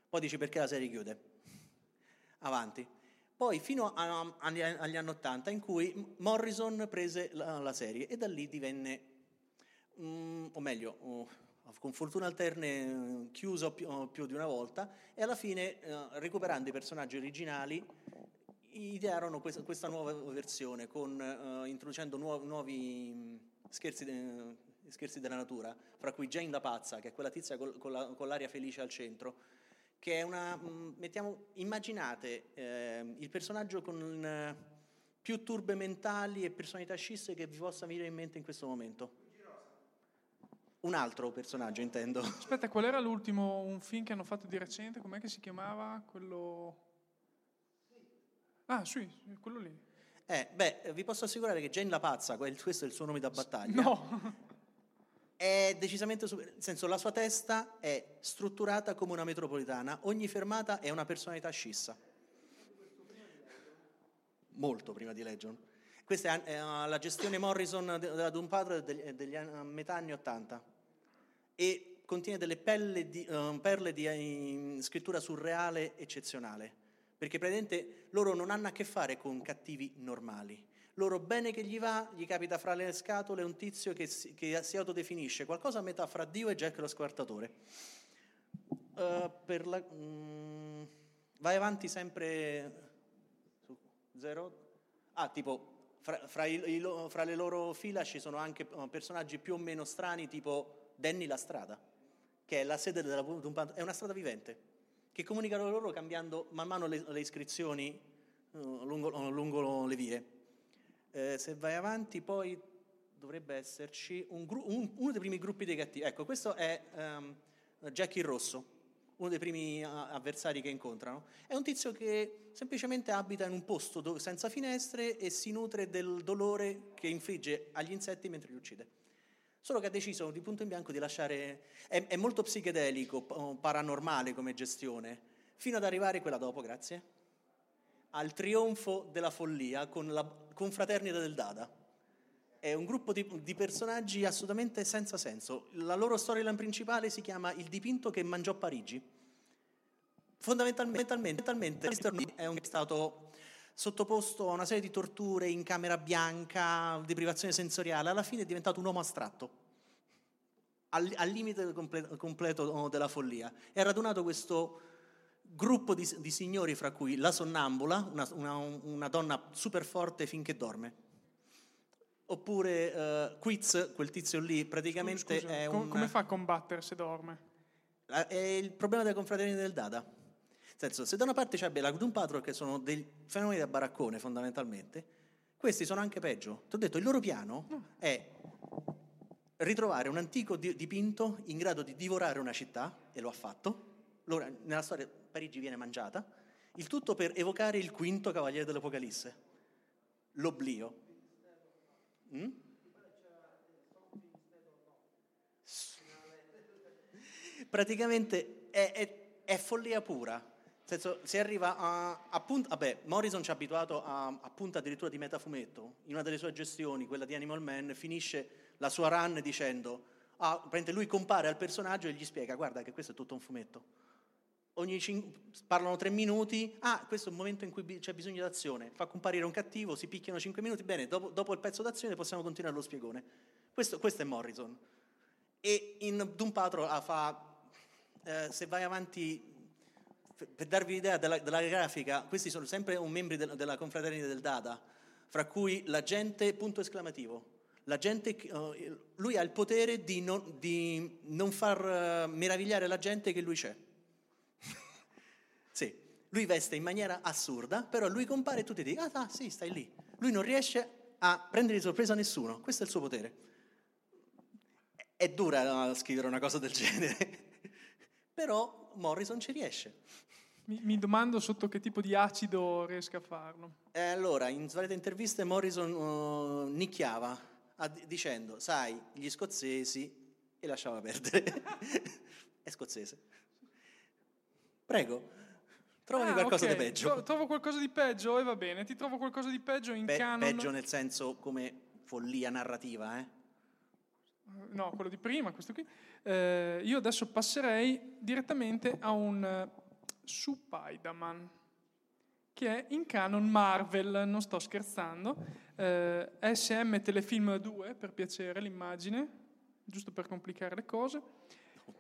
Poi dici perché la serie chiude. [LAUGHS] Avanti. Poi fino a- agli, agli anni 80 in cui Morrison prese la, la serie e da lì divenne, mm, o meglio, oh, con fortuna alterne chiuso più, più di una volta e alla fine eh, recuperando i personaggi originali idearono questa, questa nuova versione con, eh, introducendo nuovi, nuovi mm, scherzi, de- scherzi della natura, fra cui Jane la pazza, che è quella tizia col- con, la- con l'aria felice al centro, che è una, mh, mettiamo, immaginate eh, il personaggio con eh, più turbe mentali e personalità scisse che vi possa venire in mente in questo momento. Un altro personaggio, intendo. Aspetta, qual era l'ultimo un film che hanno fatto di recente? Com'è che si chiamava? Quello... Ah, sì, quello lì. Eh, beh, vi posso assicurare che Jane la pazza, quel- questo è il suo nome da battaglia, No, è decisamente super- nel senso la sua testa è strutturata come una metropolitana, ogni fermata è una personalità scissa. Molto prima di Legion. Questa è, uh, la gestione Morrison de- della Doom Patrol degli, degli anni, a metà anni 80 e contiene delle pelle di- uh, perle di eh, scrittura surreale eccezionale, perché praticamente loro non hanno a che fare con cattivi normali. Loro bene che gli va, gli capita fra le scatole un tizio che si, che si autodefinisce qualcosa a metà fra Dio e Jack lo squartatore. Uh, la- mm, vai avanti sempre su zero. Ah, tipo, fra, fra i- fra le loro fila ci sono anche uh, personaggi più o meno strani, tipo Danny la strada, che è la sede della è una strada vivente, che comunica tra loro cambiando man mano le, le iscrizioni uh, lungo, lungo le vie. Eh, se vai avanti, poi dovrebbe esserci un gru- un- uno dei primi gruppi dei cattivi. Ecco, questo è ehm, Jack il Rosso, uno dei primi a- avversari che incontrano. È un tizio che semplicemente abita in un posto senza finestre e si nutre del dolore che infligge agli insetti mentre li uccide. Solo che ha deciso di punto in bianco di lasciare. È, è molto psichedelico, paranormale come gestione, fino ad arrivare quella dopo, grazie al trionfo della follia con la confraternita del Dada. È un gruppo di, di personaggi assolutamente senza senso. La loro storyline principale si chiama Il dipinto che mangiò Parigi. Fondamentalmente, mentalmente, Mr. Lee è, un- è stato sottoposto a una serie di torture in camera bianca, deprivazione sensoriale, alla fine è diventato un uomo astratto, al, al limite del comple- completo della follia. E ha radunato questo gruppo di, di signori, fra cui la sonnambula, una, una- una donna super forte finché dorme. Oppure eh, Quiz, quel tizio lì, praticamente Scusa, è com- un... come fa a combattere se dorme? È il problema della confraternita del Dada. Nel senso, se da una parte c'è la Doom Patrol, che sono dei fenomeni da baraccone fondamentalmente, questi sono anche peggio. Ti ho detto, il loro piano è ritrovare un antico di- dipinto in grado di divorare una città, e lo ha fatto, Allora, nella storia Parigi viene mangiata, il tutto per evocare il quinto cavaliere dell'Apocalisse, l'oblio. Mm? Praticamente è, è- è follia pura. Senso, si arriva a, a punta, vabbè, Morrison ci ha abituato a, a punta addirittura di metafumetto. In una delle sue gestioni, quella di Animal Man, finisce la sua run dicendo, ah, lui compare al personaggio e gli spiega, guarda che questo è tutto un fumetto. Ogni cin- parlano tre minuti, ah, questo è un momento in cui bi- c'è bisogno d'azione, fa comparire un cattivo, si picchiano cinque minuti, bene, dopo, dopo il pezzo d'azione possiamo continuare lo spiegone. Questo, questo è Morrison. E in Doom Patrol ah, fa, eh, se vai avanti, per- darvi l'idea della, della grafica, questi sono sempre un membri del- della confraternita del Dada, fra cui la gente, punto esclamativo, la gente, eh, lui ha il potere di non, di non far eh, meravigliare la gente che lui c'è. [LAUGHS] Sì, lui veste in maniera assurda, però lui compare e tutti dicono, ah, ah, sì, stai lì. Lui non riesce a prendere di sorpresa nessuno, questo è il suo potere. È dura scrivere una cosa del genere, [LAUGHS] però Morrison ci riesce. Mi, mi domando sotto che tipo di acido riesca a farlo. E allora, in svariate interviste Morrison eh, nicchiava a- dicendo, sai, gli scozzesi, e lasciava perdere. [LAUGHS] è scozzese. Prego, trovami Ah, qualcosa ok, di peggio. tro- trovo qualcosa di peggio e va bene. Ti trovo qualcosa di peggio in Pe- canon. peggio nel senso come follia narrativa, eh? No, quello di prima, questo qui. Eh, io adesso passerei direttamente a un eh, Spider-Man, che è in canon Marvel, non sto scherzando. Eh, SM Telefilm 2, per piacere, l'immagine, giusto per complicare le cose.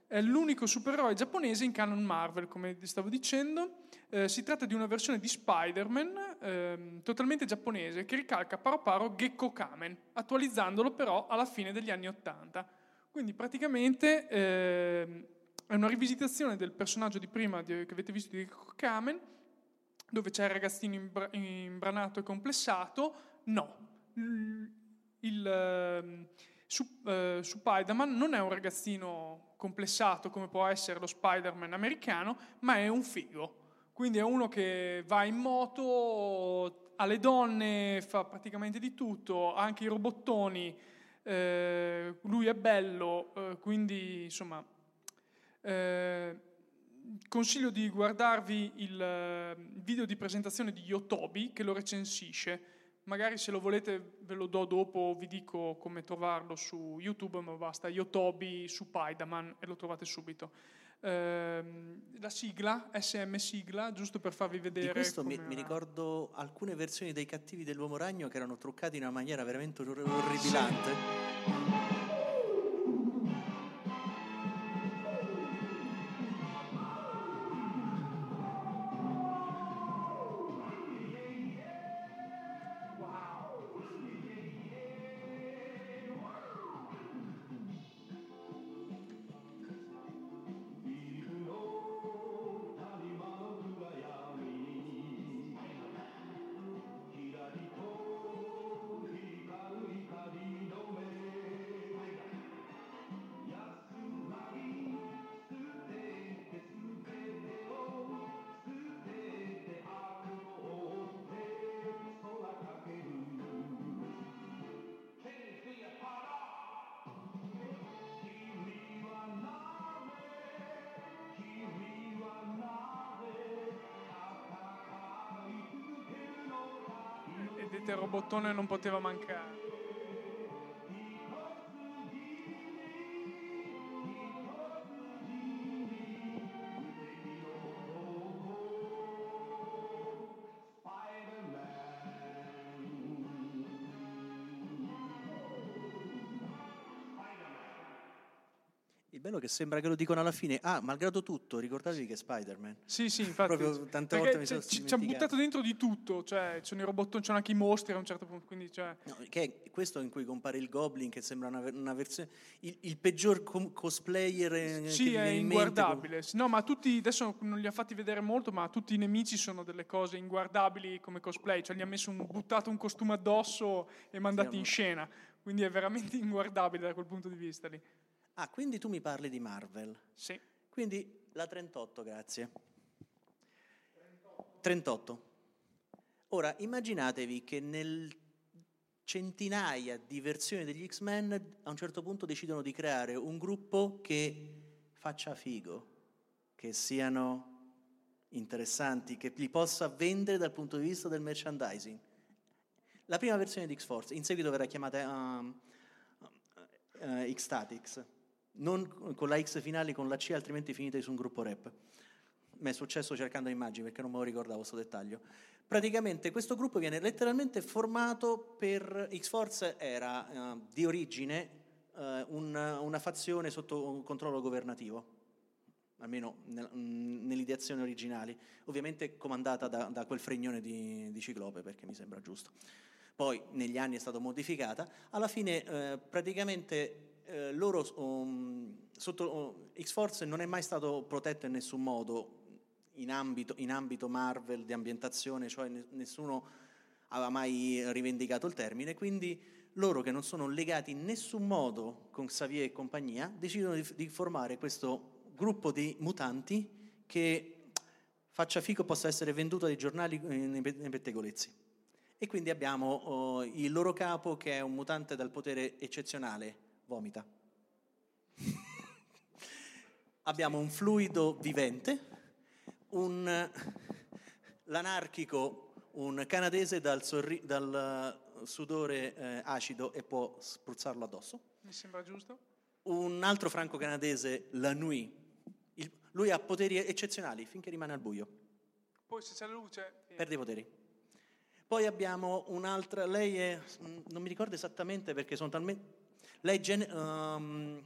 È l'unico supereroe giapponese in canon Marvel, come stavo dicendo. Eh, si tratta di una versione di Spider-Man ehm, totalmente giapponese che ricalca paro paro Gekko Kamen, attualizzandolo però alla fine degli anni Ottanta. Quindi praticamente ehm, è una rivisitazione del personaggio di prima che avete visto di Gekko Kamen, dove c'è il ragazzino imbra- imbranato e complessato. No, il ehm, su, eh, Spider-Man non è un ragazzino complessato come può essere lo Spider-Man americano, ma è un figo. Quindi è uno che va in moto, ha le donne, fa praticamente di tutto, anche i robottoni, eh, lui è bello, eh, quindi insomma eh, consiglio di guardarvi il eh, video di presentazione di Yotobi che lo recensisce. Magari se lo volete ve lo do dopo, vi dico come trovarlo su YouTube, ma basta Yotobi su Spiderman e lo trovate subito. Ehm, la sigla, SM sigla, giusto per farvi vedere. Di questo mi, mi ricordo alcune versioni dei cattivi dell'uomo ragno che erano truccati in una maniera veramente orr- orribilante. E dette robottone non poteva mancare. Sembra che lo dicono alla fine. Ah, malgrado tutto, ricordatevi che è Spider-Man. Sì, sì, [LAUGHS] infatti. Proprio tante volte mi sono c'è- ci, hanno buttato dentro di tutto, cioè ci sono i robottoni, c'è anche i mostri a un certo punto, quindi cioè, No, che è questo in cui compare il Goblin, che sembra una, una versione. Il, il peggior com- cosplayer. eh, Sì, è viene in mente, inguardabile. No, ma tutti, adesso non li ha fatti vedere molto, ma tutti i nemici sono delle cose inguardabili come cosplay, cioè gli ha messo un, buttato un costume addosso e mandati Sì, in scena, quindi è veramente [LAUGHS] inguardabile da quel punto di vista lì. Ah, quindi tu mi parli di Marvel. Sì. Quindi La 38, grazie. 38. Ora, immaginatevi che nel centinaia di versioni degli X-Men a un certo punto decidono di creare un gruppo che faccia figo, che siano interessanti, che li possa vendere dal punto di vista del merchandising. La prima versione di X-Force, in seguito verrà chiamata um, uh, X-Statix, non con la X finale, con la C, altrimenti finite su un gruppo rap. Mi è successo cercando immagini perché non me lo ricordavo questo dettaglio. Praticamente questo gruppo viene letteralmente formato per X-Force era uh, di origine uh, un, una fazione sotto un controllo governativo almeno nell'ideazione originali, ovviamente comandata da, da quel fregnone di, di, Ciclope, perché mi sembra giusto. Poi negli anni è stata modificata, alla fine eh, praticamente eh, loro, um, sotto, uh, X-Force non è mai stato protetto in nessun modo in ambito, in ambito Marvel di ambientazione, cioè nessuno aveva mai rivendicato il termine, quindi loro che non sono legati in nessun modo con Xavier e compagnia decidono di, di formare questo gruppo di mutanti che faccia fico possa essere venduto ai giornali nei pettegolezzi. E quindi abbiamo oh, il loro capo che è un mutante dal potere eccezionale, vomita. abbiamo un fluido vivente, un, l'anarchico, un canadese dal, sorri- dal sudore eh, acido e può spruzzarlo addosso. Mi sembra giusto. Un altro franco-canadese, la Nuit, il, lui ha poteri eccezionali finché rimane al buio. Poi se c'è la luce... Eh. Perde i poteri. Poi abbiamo un'altra, lei è, mm, non mi ricordo esattamente perché sono talmente... Lei è um,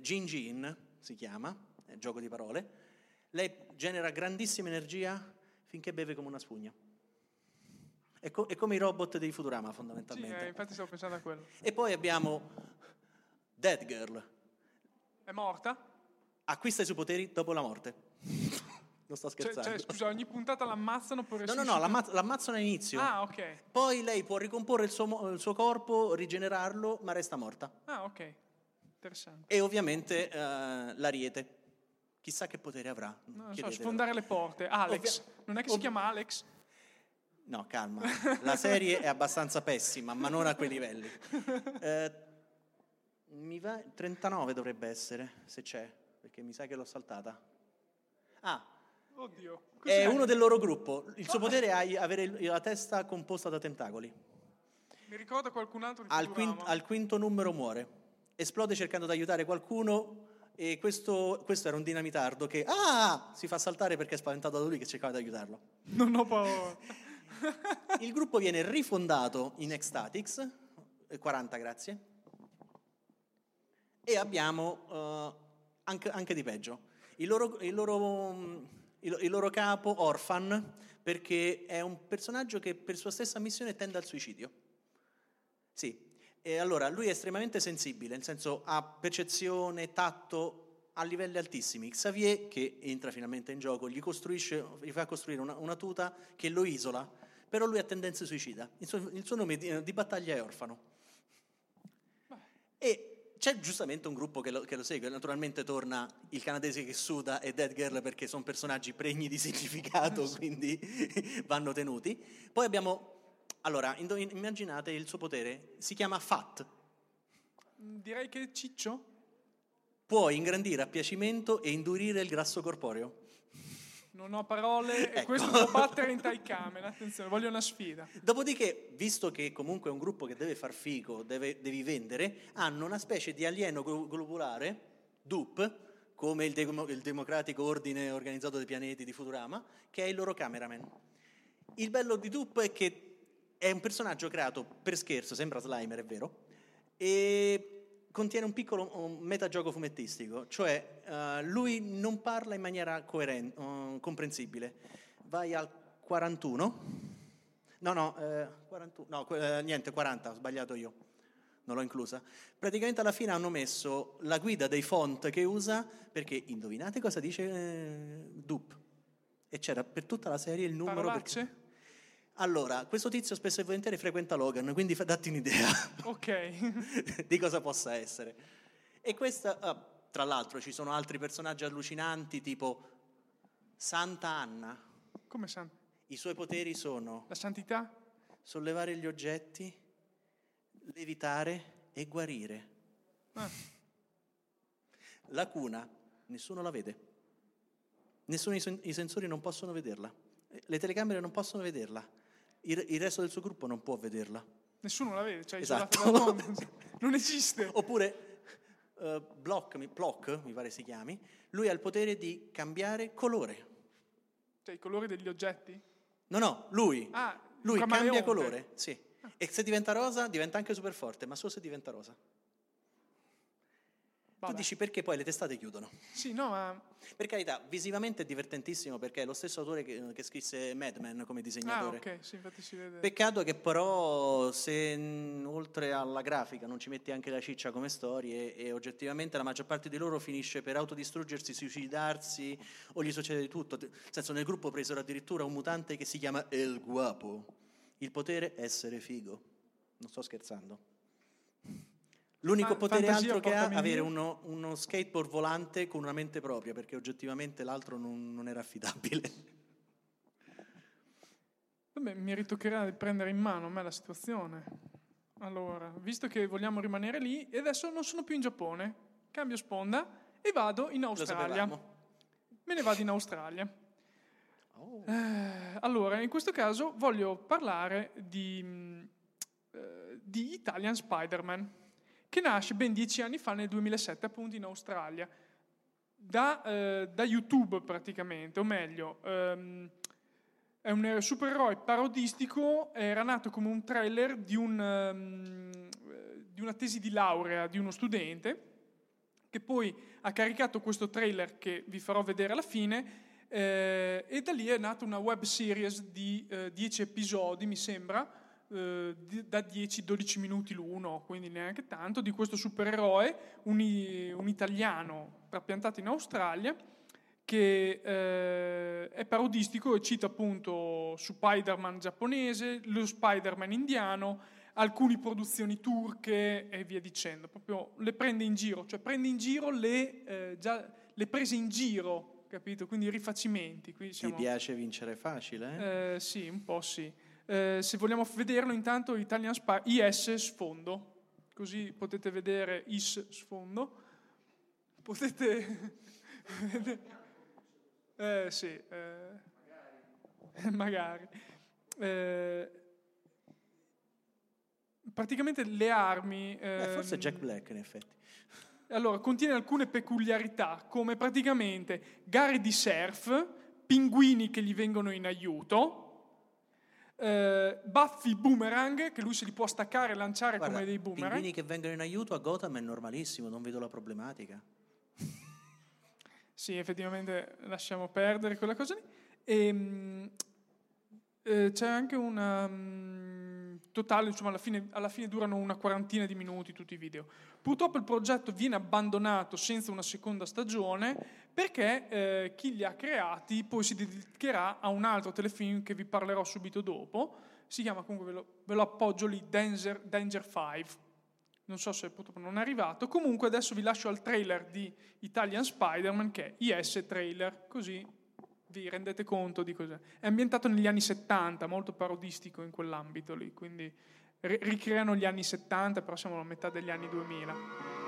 Jin Jin, si chiama, è gioco di parole. Lei genera grandissima energia finché beve come una spugna. È, co- è come i robot dei Futurama fondamentalmente. Sì, eh, infatti stavo pensando a quello. E poi abbiamo Dead Girl. È morta? acquista i suoi poteri dopo la morte. Non sto scherzando. Cioè, cioè, scusa, ogni puntata l'ammazzano per No, no, no, l'ammazz- l'ammazzano all'inizio. Ah, ok. Poi lei può ricomporre il suo, il suo, corpo, rigenerarlo, ma resta morta. Ah, ok. Interessante. E ovviamente uh, l'ariete. Chissà che potere avrà. Non so, sfondare le porte. Alex. Ovvia- non è che si chiama Alex? No, calma. La serie è abbastanza pessima, ma non a quei livelli. Eh, mi va... 39 dovrebbe essere, se c'è perché mi sa che l'ho saltata. Ah, Oddio, è uno del loro gruppo. Il suo potere è avere la testa composta da tentacoli. Mi ricorda qualcun altro di al, quint, al quinto numero muore. Esplode cercando di aiutare qualcuno e questo, questo, era un dinamitardo che ah, si fa saltare perché è spaventato da lui che cercava di aiutarlo. Non ho paura. [LAUGHS] Il gruppo viene rifondato in Ecstatics, 40 grazie, e abbiamo... Uh, anche, anche di peggio. Il loro, il, loro, il, il loro, capo, Orphan, perché è un personaggio che per sua stessa missione tende al suicidio. Sì, e allora lui è estremamente sensibile, nel senso ha percezione, tatto a livelli altissimi. Xavier, che entra finalmente in gioco, gli, gli fa costruire una, una, tuta che lo isola, però lui ha tendenze suicida. Il suo, il suo nome di, di battaglia è Orfano. E c'è giustamente un gruppo che lo, che lo, segue, naturalmente torna il canadese che suda e Dead Girl perché sono personaggi pregni di [LAUGHS] significato, quindi [LAUGHS] vanno tenuti. Poi abbiamo, allora, immaginate il suo potere, si chiama Fat. Direi che ciccio. Può ingrandire a piacimento e indurire il grasso corporeo. Non ho parole ecco. e questo può battere in Taikamen, attenzione, voglio una sfida. Dopodiché, visto che comunque è un gruppo che deve far figo, deve, devi vendere, hanno una specie di alieno globulare, DUP, come il, de- il democratico ordine organizzato dei pianeti di Futurama, che è il loro cameraman. Il bello di DUP è che è un personaggio creato per scherzo, sembra Slimer, è vero, e contiene un piccolo un metagioco fumettistico, cioè uh, lui non parla in maniera coerente, uh, comprensibile. Vai al 41, no, no, eh, 41, no eh, niente, 40, ho sbagliato io, non l'ho inclusa. Praticamente alla fine hanno messo la guida dei font che usa, perché indovinate cosa dice eh, Dup? E c'era per tutta la serie il numero... Parolacce? Perché... Allora, questo tizio spesso e volentieri frequenta Logan, quindi datti un'idea [LAUGHS] Ok. [LAUGHS] di cosa possa essere. E questa, uh, tra l'altro ci sono altri personaggi allucinanti tipo Santa Anna. Come san- I suoi poteri sono la santità? sollevare gli oggetti, levitare e guarire. Ah, La cuna, nessuno la vede. Nessuno i, sen- i sensori non possono vederla. Le telecamere non possono vederla. Il, il resto del suo gruppo non può vederla. nessuno la vede, cioè Esatto. [LAUGHS] Non esiste. Oppure eh, Block, mi, Plock, mi pare si chiami, lui ha il potere di cambiare colore. Cioè i colori degli oggetti? No, no, lui. Ah, lui cambia colore, sì. E se diventa rosa diventa anche super forte, ma solo se diventa rosa. Vabbè. Tu dici perché poi le testate chiudono. Sì, no, ma... Per carità, visivamente è divertentissimo perché è lo stesso autore che, che scrisse Mad Men come Ah, disegnatore. ok, sì, infatti si vede. Peccato che però se mh, oltre alla grafica non ci metti anche la ciccia come storie e oggettivamente la maggior parte di loro finisce per autodistruggersi, suicidarsi o gli succede di tutto. Nel senso nel gruppo presero addirittura un mutante che si chiama El Guapo. Il potere essere figo. Non sto scherzando. L'unico Fan- potere altro che ha è avere uno, uno skateboard volante con una mente propria, perché oggettivamente l'altro non, non era affidabile. Vabbè, mi ritoccherà di prendere in mano a me la situazione. Allora, visto che vogliamo rimanere lì, e adesso non sono più in Giappone, cambio sponda e vado in Australia. Me ne vado in Australia. Oh. Eh, allora, in questo caso voglio parlare di, mh, eh, di Italian Spider-Man, che nasce ben dieci anni fa, nel 2007, appunto in Australia, da, eh, da YouTube praticamente, o meglio, ehm, è un supereroe parodistico, era nato come un trailer di, un, eh, di una tesi di laurea di uno studente, che poi ha caricato questo trailer che vi farò vedere alla fine, eh, e da lì è nata una web series di 10 episodi, mi sembra, eh, da 10-12 minuti l'uno, quindi neanche tanto, di questo supereroe, un, un italiano trapiantato in Australia, che eh, è parodistico e cita appunto Spider-Man giapponese, lo Spider-Man indiano, alcune produzioni turche e via dicendo. Proprio le prende in giro, cioè prende in giro le, eh, già, le prese in giro, capito? Quindi i rifacimenti. Qui Ti siamo- piace vincere facile? eh? eh, sì, un po' sì. Eh, se vogliamo vederlo intanto Italian Spy, IS sfondo, così potete vedere IS sfondo. Potete... [LAUGHS] eh, sì, eh, [LAUGHS] magari. Eh, praticamente le armi... Eh, forse ehm, Jack Black in effetti. allora, contiene alcune peculiarità, come praticamente gare di surf, pinguini che gli vengono in aiuto, eh, baffi boomerang, che lui se li può staccare e lanciare Guarda, come dei boomerang. pinguini che vengono in aiuto a Gotham è normalissimo, non vedo la problematica. Sì, effettivamente lasciamo perdere quella cosa lì. E, mh, eh, c'è anche una mh, totale, insomma, alla fine, alla fine durano una quarantina di minuti tutti i video. Purtroppo il progetto viene abbandonato senza una seconda stagione perché eh, chi li ha creati poi si dedicherà a un altro telefilm che vi parlerò subito dopo. Si chiama comunque, ve lo, ve lo appoggio lì, Danger, Danger 5. Non so se purtroppo non è arrivato. Comunque adesso vi lascio al trailer di Italian Spider-Man che è IS Trailer, così vi rendete conto di cos'è. È ambientato negli anni 70, molto parodistico in quell'ambito lì, quindi ri- ricreano gli anni 70, però siamo alla metà degli anni 2000.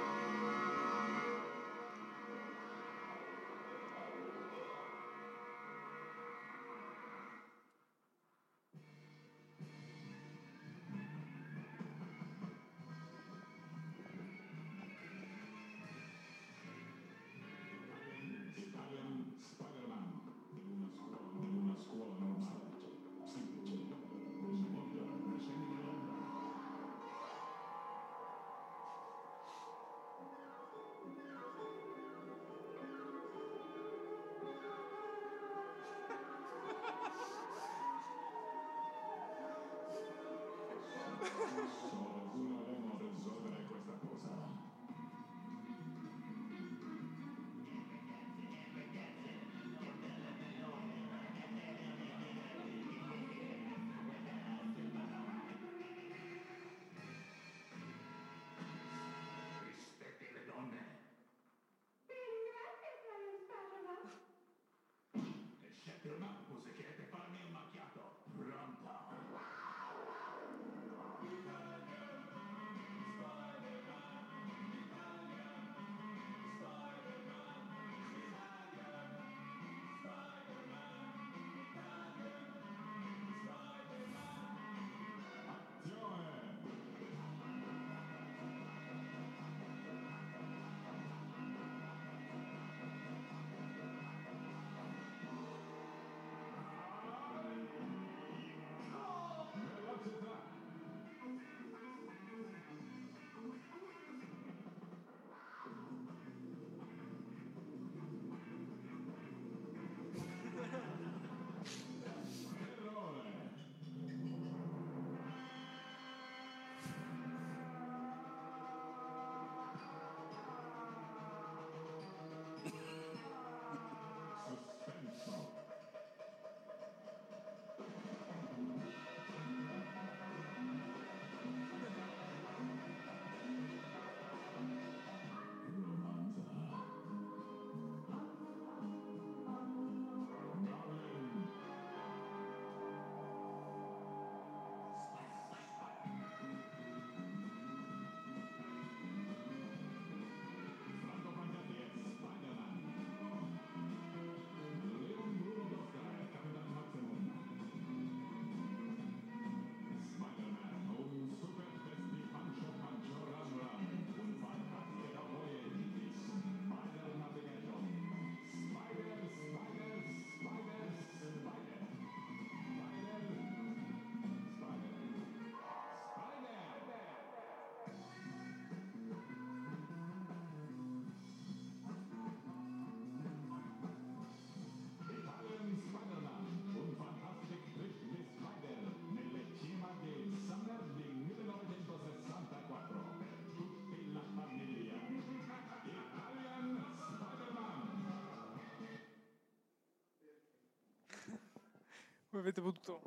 Voi avete potuto...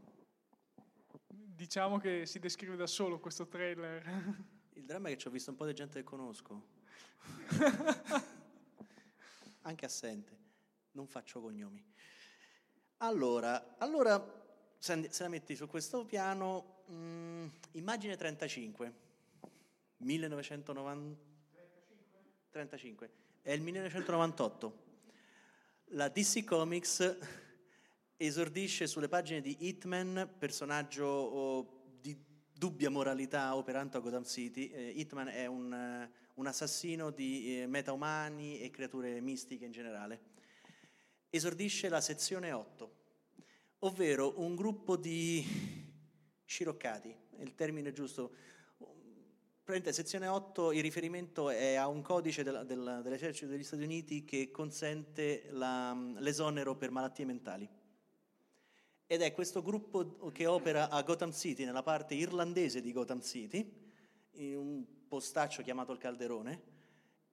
Diciamo che si descrive da solo questo trailer. [LAUGHS] Il dramma è che ci ho visto un po' di gente che conosco. [LAUGHS] Anche assente. Non faccio cognomi. Allora, allora se, la metti su questo piano, mm, immagine 35. 1990... 35. È il 1998. La DC Comics esordisce sulle pagine di Hitman, personaggio oh, di dubbia moralità operante a Gotham City. Eh, Hitman è un, eh, un assassino di eh, metaumani e creature mistiche in generale. Esordisce la sezione 8, ovvero un gruppo di sciroccati, è il termine giusto. Praticamente sezione 8, il riferimento è a un codice del- del- dell'esercito degli Stati Uniti che consente la- l'esonero per malattie mentali. Ed è questo gruppo che opera a Gotham City, nella parte irlandese di Gotham City, in un postaccio chiamato il Calderone,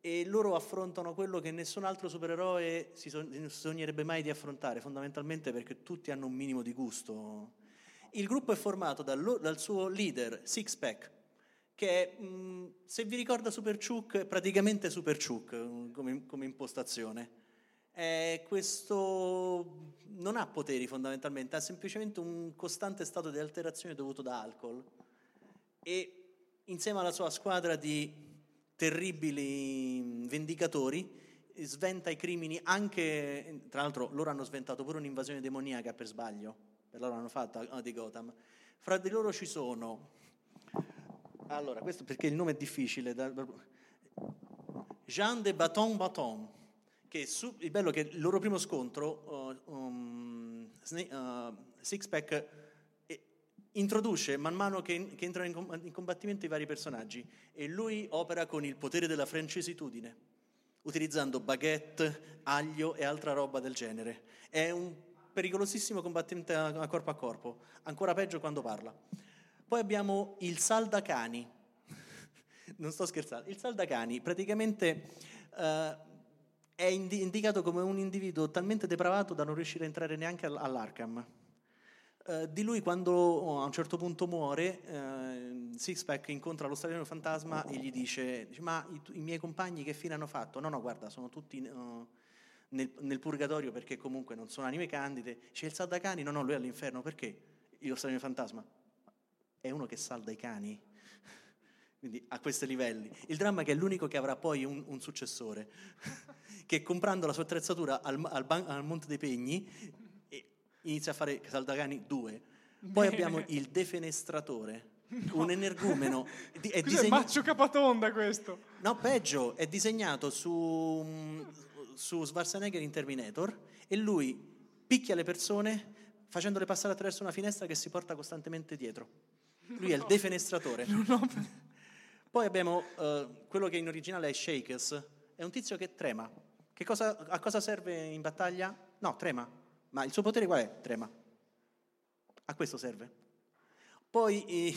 e loro affrontano quello che nessun altro supereroe si so- sognerebbe mai di affrontare, fondamentalmente perché tutti hanno un minimo di gusto. Il gruppo è formato dal, dal suo leader, Sixpack, che è, mh, se vi ricorda Super Chuck, è praticamente Super Chuck mh, come, come impostazione. È questo non ha poteri fondamentalmente, ha semplicemente un costante stato di alterazione dovuto da alcol e insieme alla sua squadra di terribili vendicatori sventa i crimini anche, tra l'altro loro hanno sventato pure un'invasione demoniaca per sbaglio, per loro hanno fatto a- di Gotham. Fra di loro ci sono, allora questo perché il nome è difficile, Jean de Baton Baton, che su- il bello è che il loro primo scontro, uh, um, uh, Sixpack introduce man mano che, che entrano in, com- in combattimento i vari personaggi e lui opera con il potere della francesitudine, utilizzando baguette, aglio e altra roba del genere. È un pericolosissimo combattente a, a corpo a corpo, ancora peggio quando parla. Poi abbiamo il Saldacani, [LAUGHS] non sto scherzando, il Saldacani praticamente eh, è indi- indicato come un individuo talmente depravato da non riuscire a entrare neanche all- all'Arkham. Eh, di lui quando oh, a un certo punto muore, eh, Sixpack incontra lo straniero fantasma e gli dice, dice, ma i, tu- i miei compagni che fine hanno fatto? No, no, guarda, sono tutti eh, nel, nel purgatorio perché comunque non sono anime candide. C'è il Saldacani? No, no, lui è all'inferno. Perché? Lo straniero fantasma? È uno che salda i cani. [LAUGHS] Quindi a questi livelli. Il dramma è che è l'unico che avrà poi un, un successore, [LAUGHS] che comprando la sua attrezzatura al, al ban- al Monte dei Pegni inizia a fare Saldagani 2. Poi abbiamo il defenestratore, un energumeno. [LAUGHS] Di- è Cos'è disegna- Maccio Capatonda questo? No, peggio, è disegnato su, su Schwarzenegger in Terminator e lui picchia le persone facendole passare attraverso una finestra che si porta costantemente dietro. Lui è il defenestratore. Poi abbiamo eh, quello che in originale è Shakes, è un tizio che trema. Cosa- a cosa serve in battaglia? No, trema. Ma il suo potere qual è? Trema. A questo serve. Poi eh,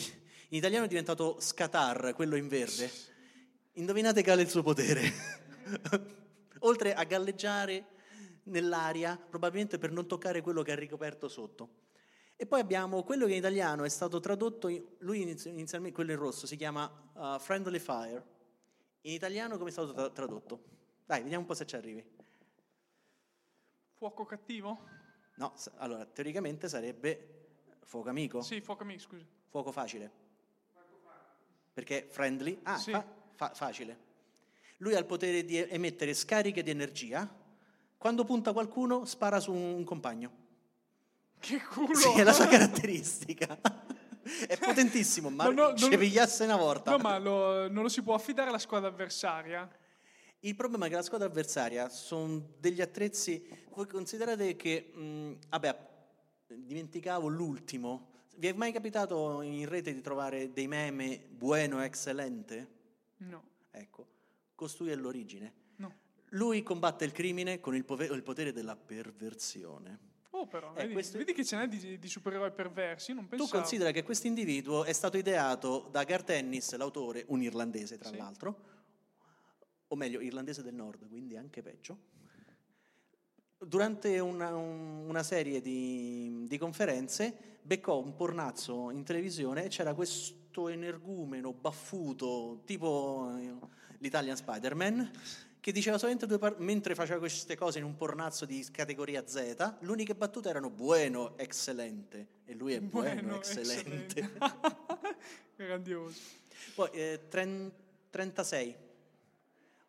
in italiano è diventato Scatar, quello in verde. Indovinate qual è il suo potere? [LAUGHS] Oltre a galleggiare nell'aria, probabilmente per non toccare quello che ha ricoperto sotto. E poi abbiamo quello che in italiano è stato tradotto, in- lui inizi- inizialmente, quello in rosso, si chiama uh, Friendly Fire. In italiano come è stato tra- tradotto? Dai, vediamo un po' se ci arrivi. Fuoco cattivo? No, allora, teoricamente sarebbe fuoco amico, Sì, fuoco amico, scusa. fuoco facile. Perché friendly, ah, Sì. fa- fa- facile. Lui ha il potere di emettere scariche di energia. Quando punta qualcuno, spara su un compagno. Che culo! Sì, è la sua [LAUGHS] caratteristica. è potentissimo, ma No, no, ci pigliasse una volta. No, ma lo- non lo si può affidare alla squadra avversaria? Il problema è che la squadra avversaria sono degli attrezzi. Voi considerate che, mh, vabbè, dimenticavo l'ultimo. Vi è mai capitato in rete di trovare dei meme bueno eccellente? No. Ecco, costui è l'origine. No. Lui combatte il crimine con il, pove- il potere della perversione. Oh, però, Eh, vedi, questo- vedi che ce n'è di, di supereroi perversi? Non Tu considera che questo individuo è stato ideato da Garth Ennis, l'autore, un irlandese tra Sì. l'altro, o meglio, irlandese del nord, quindi anche peggio. durante una, un- una serie di, di conferenze beccò un pornazzo in televisione e c'era questo energumeno baffuto, tipo eh, l'Italian Spider-Man, che diceva solamente due par- mentre faceva queste cose in un pornazzo di categoria Z, l'unica battuta erano buono, excelente. E lui è buono, Bueno, [LAUGHS] excelente. [LAUGHS] Grandioso. Poi eh, tren- 36.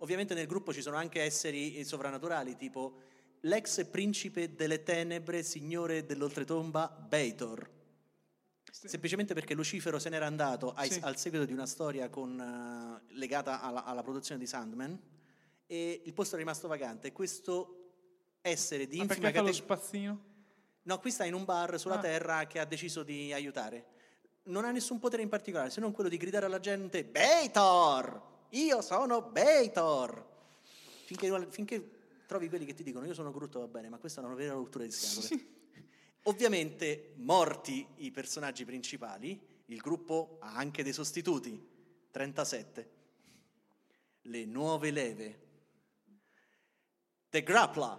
Ovviamente nel gruppo ci sono anche esseri sovrannaturali, tipo l'ex principe delle tenebre, signore dell'oltretomba, Beitor. Semplicemente perché Lucifero se n'era andato ai- Sì. al seguito di una storia con, eh, legata alla, alla produzione di Sandman e il posto è rimasto vacante. Questo essere di Ma infima perché fa lo categoria... spazzino? No, qui sta in un bar sulla Ah. terra che ha deciso di aiutare. Non ha nessun potere in particolare, se non quello di gridare alla gente Beitor! Io sono Beitor! Finché, finché trovi quelli che ti dicono io sono Groot va bene, ma questa è una vera rottura di scatole. Ovviamente, morti i personaggi principali, il gruppo ha anche dei sostituti. 37. Le nuove leve. The Grappler,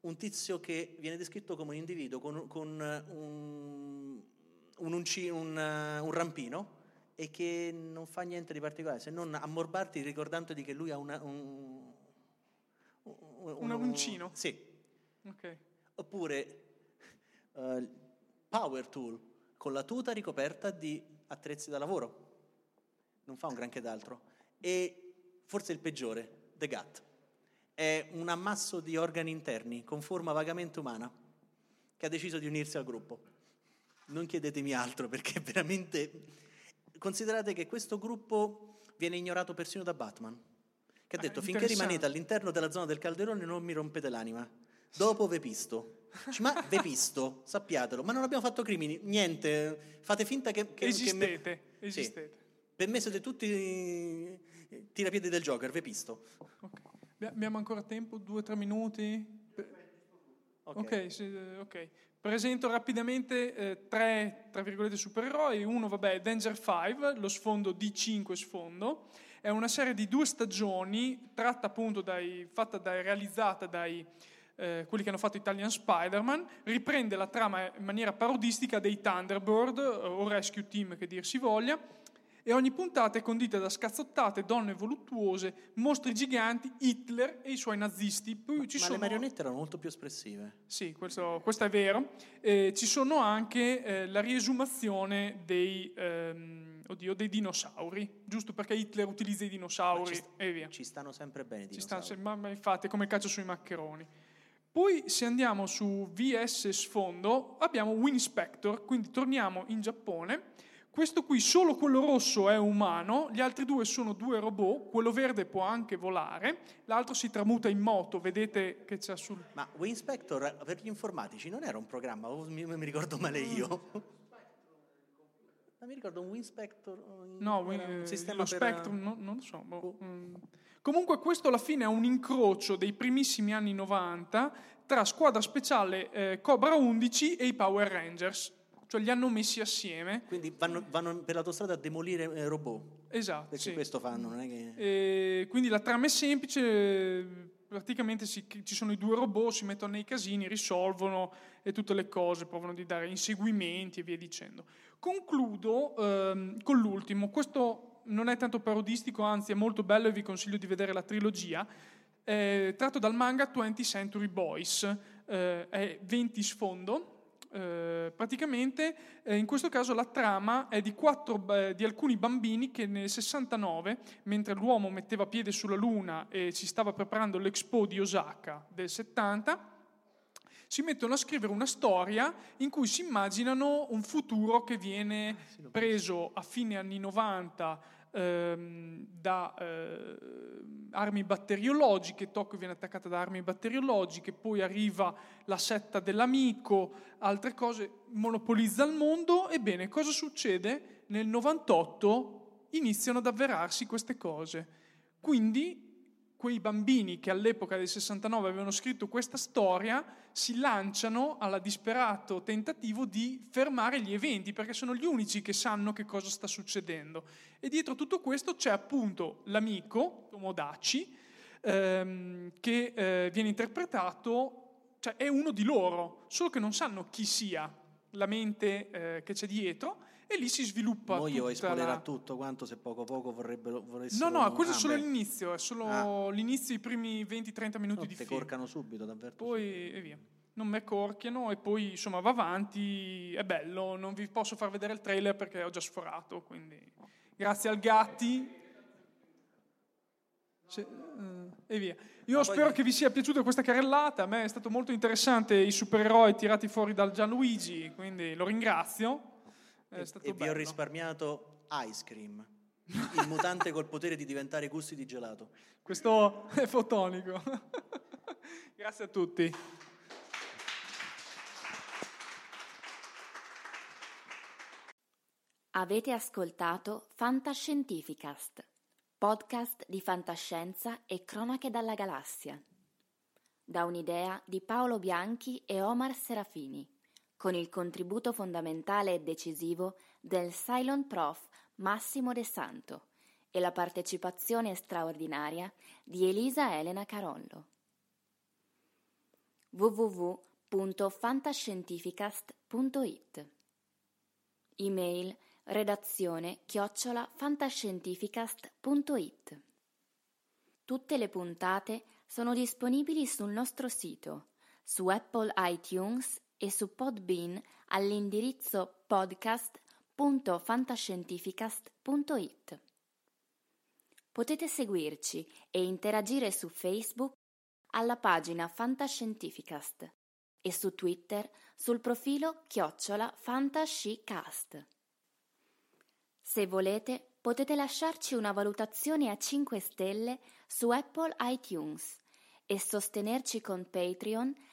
un tizio che viene descritto come un individuo con, con, un, un, un, un rampino e che non fa niente di particolare se non ammorbarti ricordandoti che lui ha una, un, un, Un uncino? Sì. Ok. Oppure eh, Power Tool con la tuta ricoperta di attrezzi da lavoro. Non fa un granché d'altro. E forse il peggiore, The Gut. È un ammasso di organi interni con forma vagamente umana che ha deciso di unirsi al gruppo. Non chiedetemi altro perché veramente... Considerate che questo gruppo viene ignorato persino da Batman, che ha Ah, detto finché rimanete all'interno della zona del calderone non mi rompete l'anima. Dopo vepisto. Dici, Ma vepisto, sappiatelo, ma non abbiamo fatto crimini, niente, fate finta che... che che me- Esistete, Sì. esistete. Per me siete tutti tirapiedi del Joker, vepisto. Ok. Abbi- Abbiamo ancora tempo? Due o tre minuti? Ok. Ok, sì, eh, ok. Presento rapidamente eh, tre, tra virgolette, supereroi. Uno, vabbè, Danger 5, lo sfondo D5 sfondo. È una serie di due stagioni, tratta appunto dai, fatta dai, realizzata dai eh, quelli che hanno fatto Italian Spider-Man, riprende la trama in maniera parodistica dei Thunderbird eh, o Rescue Team che dir si voglia, e ogni puntata è condita da scazzottate, donne voluttuose, mostri giganti, Hitler e i suoi nazisti. Poi ci Ma sono... le marionette erano molto più espressive. Sì, questo, questo è vero. Eh, ci sono anche eh, la riesumazione dei, ehm, oddio, dei dinosauri, giusto perché Hitler utilizza i Ma dinosauri ci, st- e via. ci stanno sempre bene i Ci stanno, dinosauri. ma, ma infatti è come il calcio sui maccheroni. Poi se andiamo su VS sfondo abbiamo Winspector, quindi torniamo in Giappone. Questo qui, solo quello rosso è umano, gli altri due sono due robot, quello verde può anche volare, l'altro si tramuta in moto, vedete che c'è sul... Ma Winspector per gli informatici non era un programma, mi, mi ricordo male io. Ma mi ricordo un Winspector. un- No, un sistema lo per- Spectrum, no- non lo so. boh, mm. Comunque questo alla fine è un incrocio dei primissimi anni 90 tra Squadra Speciale eh, Cobra 11 e i Power Rangers. Cioè li hanno messi assieme. Quindi vanno, vanno per l'autostrada a demolire eh, robot. Esatto. Perché sì. questo fanno, non è che... E quindi la trama è semplice, eh, praticamente si- ci sono i due robot, si mettono nei casini, risolvono e tutte le cose, provano di dare inseguimenti e via dicendo. Concludo ehm, con l'ultimo, questo non è tanto parodistico, anzi è molto bello e vi consiglio di vedere la trilogia, è tratto dal manga 20th Century Boys, eh, è 20 sfondo, eh, praticamente eh, in questo caso la trama è di, quattro, eh, di alcuni bambini che nel 69, mentre l'uomo metteva piede sulla Luna e si stava preparando l'Expo di Osaka del 70, si mettono a scrivere una storia in cui si immaginano un futuro che viene preso a fine anni 90 ehm, da eh, armi batteriologiche, Tokyo viene attaccata da armi batteriologiche, poi arriva la setta dell'amico, altre cose, monopolizza il mondo, ebbene cosa succede? Nel 98 iniziano ad avverarsi queste cose. Quindi quei bambini che all'epoca del 69 avevano scritto questa storia si lanciano alla disperato tentativo di fermare gli eventi perché sono gli unici che sanno che cosa sta succedendo. E dietro tutto questo c'è appunto l'amico Tomodachi ehm, che eh, viene interpretato cioè è uno di loro, solo che non sanno chi sia la mente eh, che c'è dietro e lì si sviluppa vuoi tutta spoilerare la... tutto quanto se poco poco vorrebbero No, no, questo è solo beh, l'inizio, è solo Ah. l'inizio, i primi 20-30 minuti no, di film. corcano subito davvero Poi e via. Non me corchiano e poi insomma va avanti, è bello, non vi posso far vedere il trailer perché ho già sforato, quindi grazie al Gatti. Se- eh, e via. Io Ma poi- spero che vi sia piaciuta questa carrellata, a me è stato molto interessante i supereroi tirati fuori dal Gianluigi, quindi lo ringrazio. È e, stato e vi ho risparmiato ice cream [LAUGHS] il mutante col potere di diventare gusti di gelato Questo è fotonico. [LAUGHS] Grazie a tutti. Avete ascoltato Fantascientificast, podcast di fantascienza e cronache dalla galassia. Da un'idea di Paolo Bianchi e Omar Serafini, con il contributo fondamentale e decisivo del Cylon Prof. Massimo De Santo e la partecipazione straordinaria di Elisa Elena Carollo. www.fantascientificast.it Email redazione chiocciola fantascientificast.it Tutte le puntate sono disponibili sul nostro sito, su Apple iTunes e su Podbean all'indirizzo podcast.fantascientificast.it. Potete seguirci e interagire su Facebook alla pagina Fantascientificast e su Twitter sul profilo chiocciola fantascicast. Se volete, potete lasciarci una valutazione a 5 stelle su Apple iTunes e sostenerci con Patreon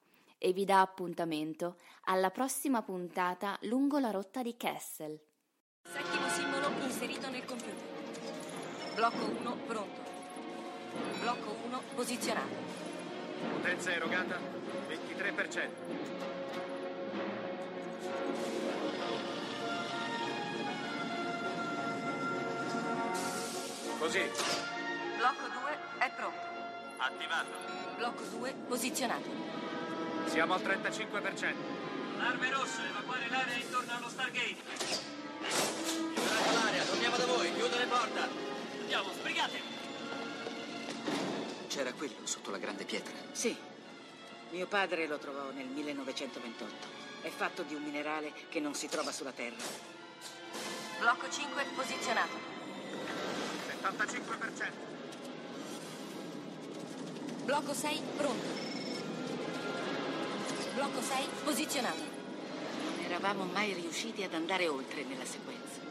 e vi dà appuntamento alla prossima puntata lungo la rotta di Kessel. Settimo simbolo inserito nel computer. Blocco 1 pronto. Blocco 1 posizionato. Potenza erogata 23%. Così, Blocco 2 è pronto. attivato. Blocco 2 posizionato. Siamo al 35%. Arme rosse, evacuare l'area intorno allo Stargate. Liberate l'area, torniamo da voi, chiudo le porte. Andiamo, sbrigatevi. C'era quello sotto la grande pietra. Sì, mio padre lo trovò nel 1928. È fatto di un minerale che non si trova sulla Terra. Blocco 5 posizionato. 75%. Blocco 6 pronto. Blocco 6 posizionato. Non eravamo mai riusciti ad andare oltre nella sequenza.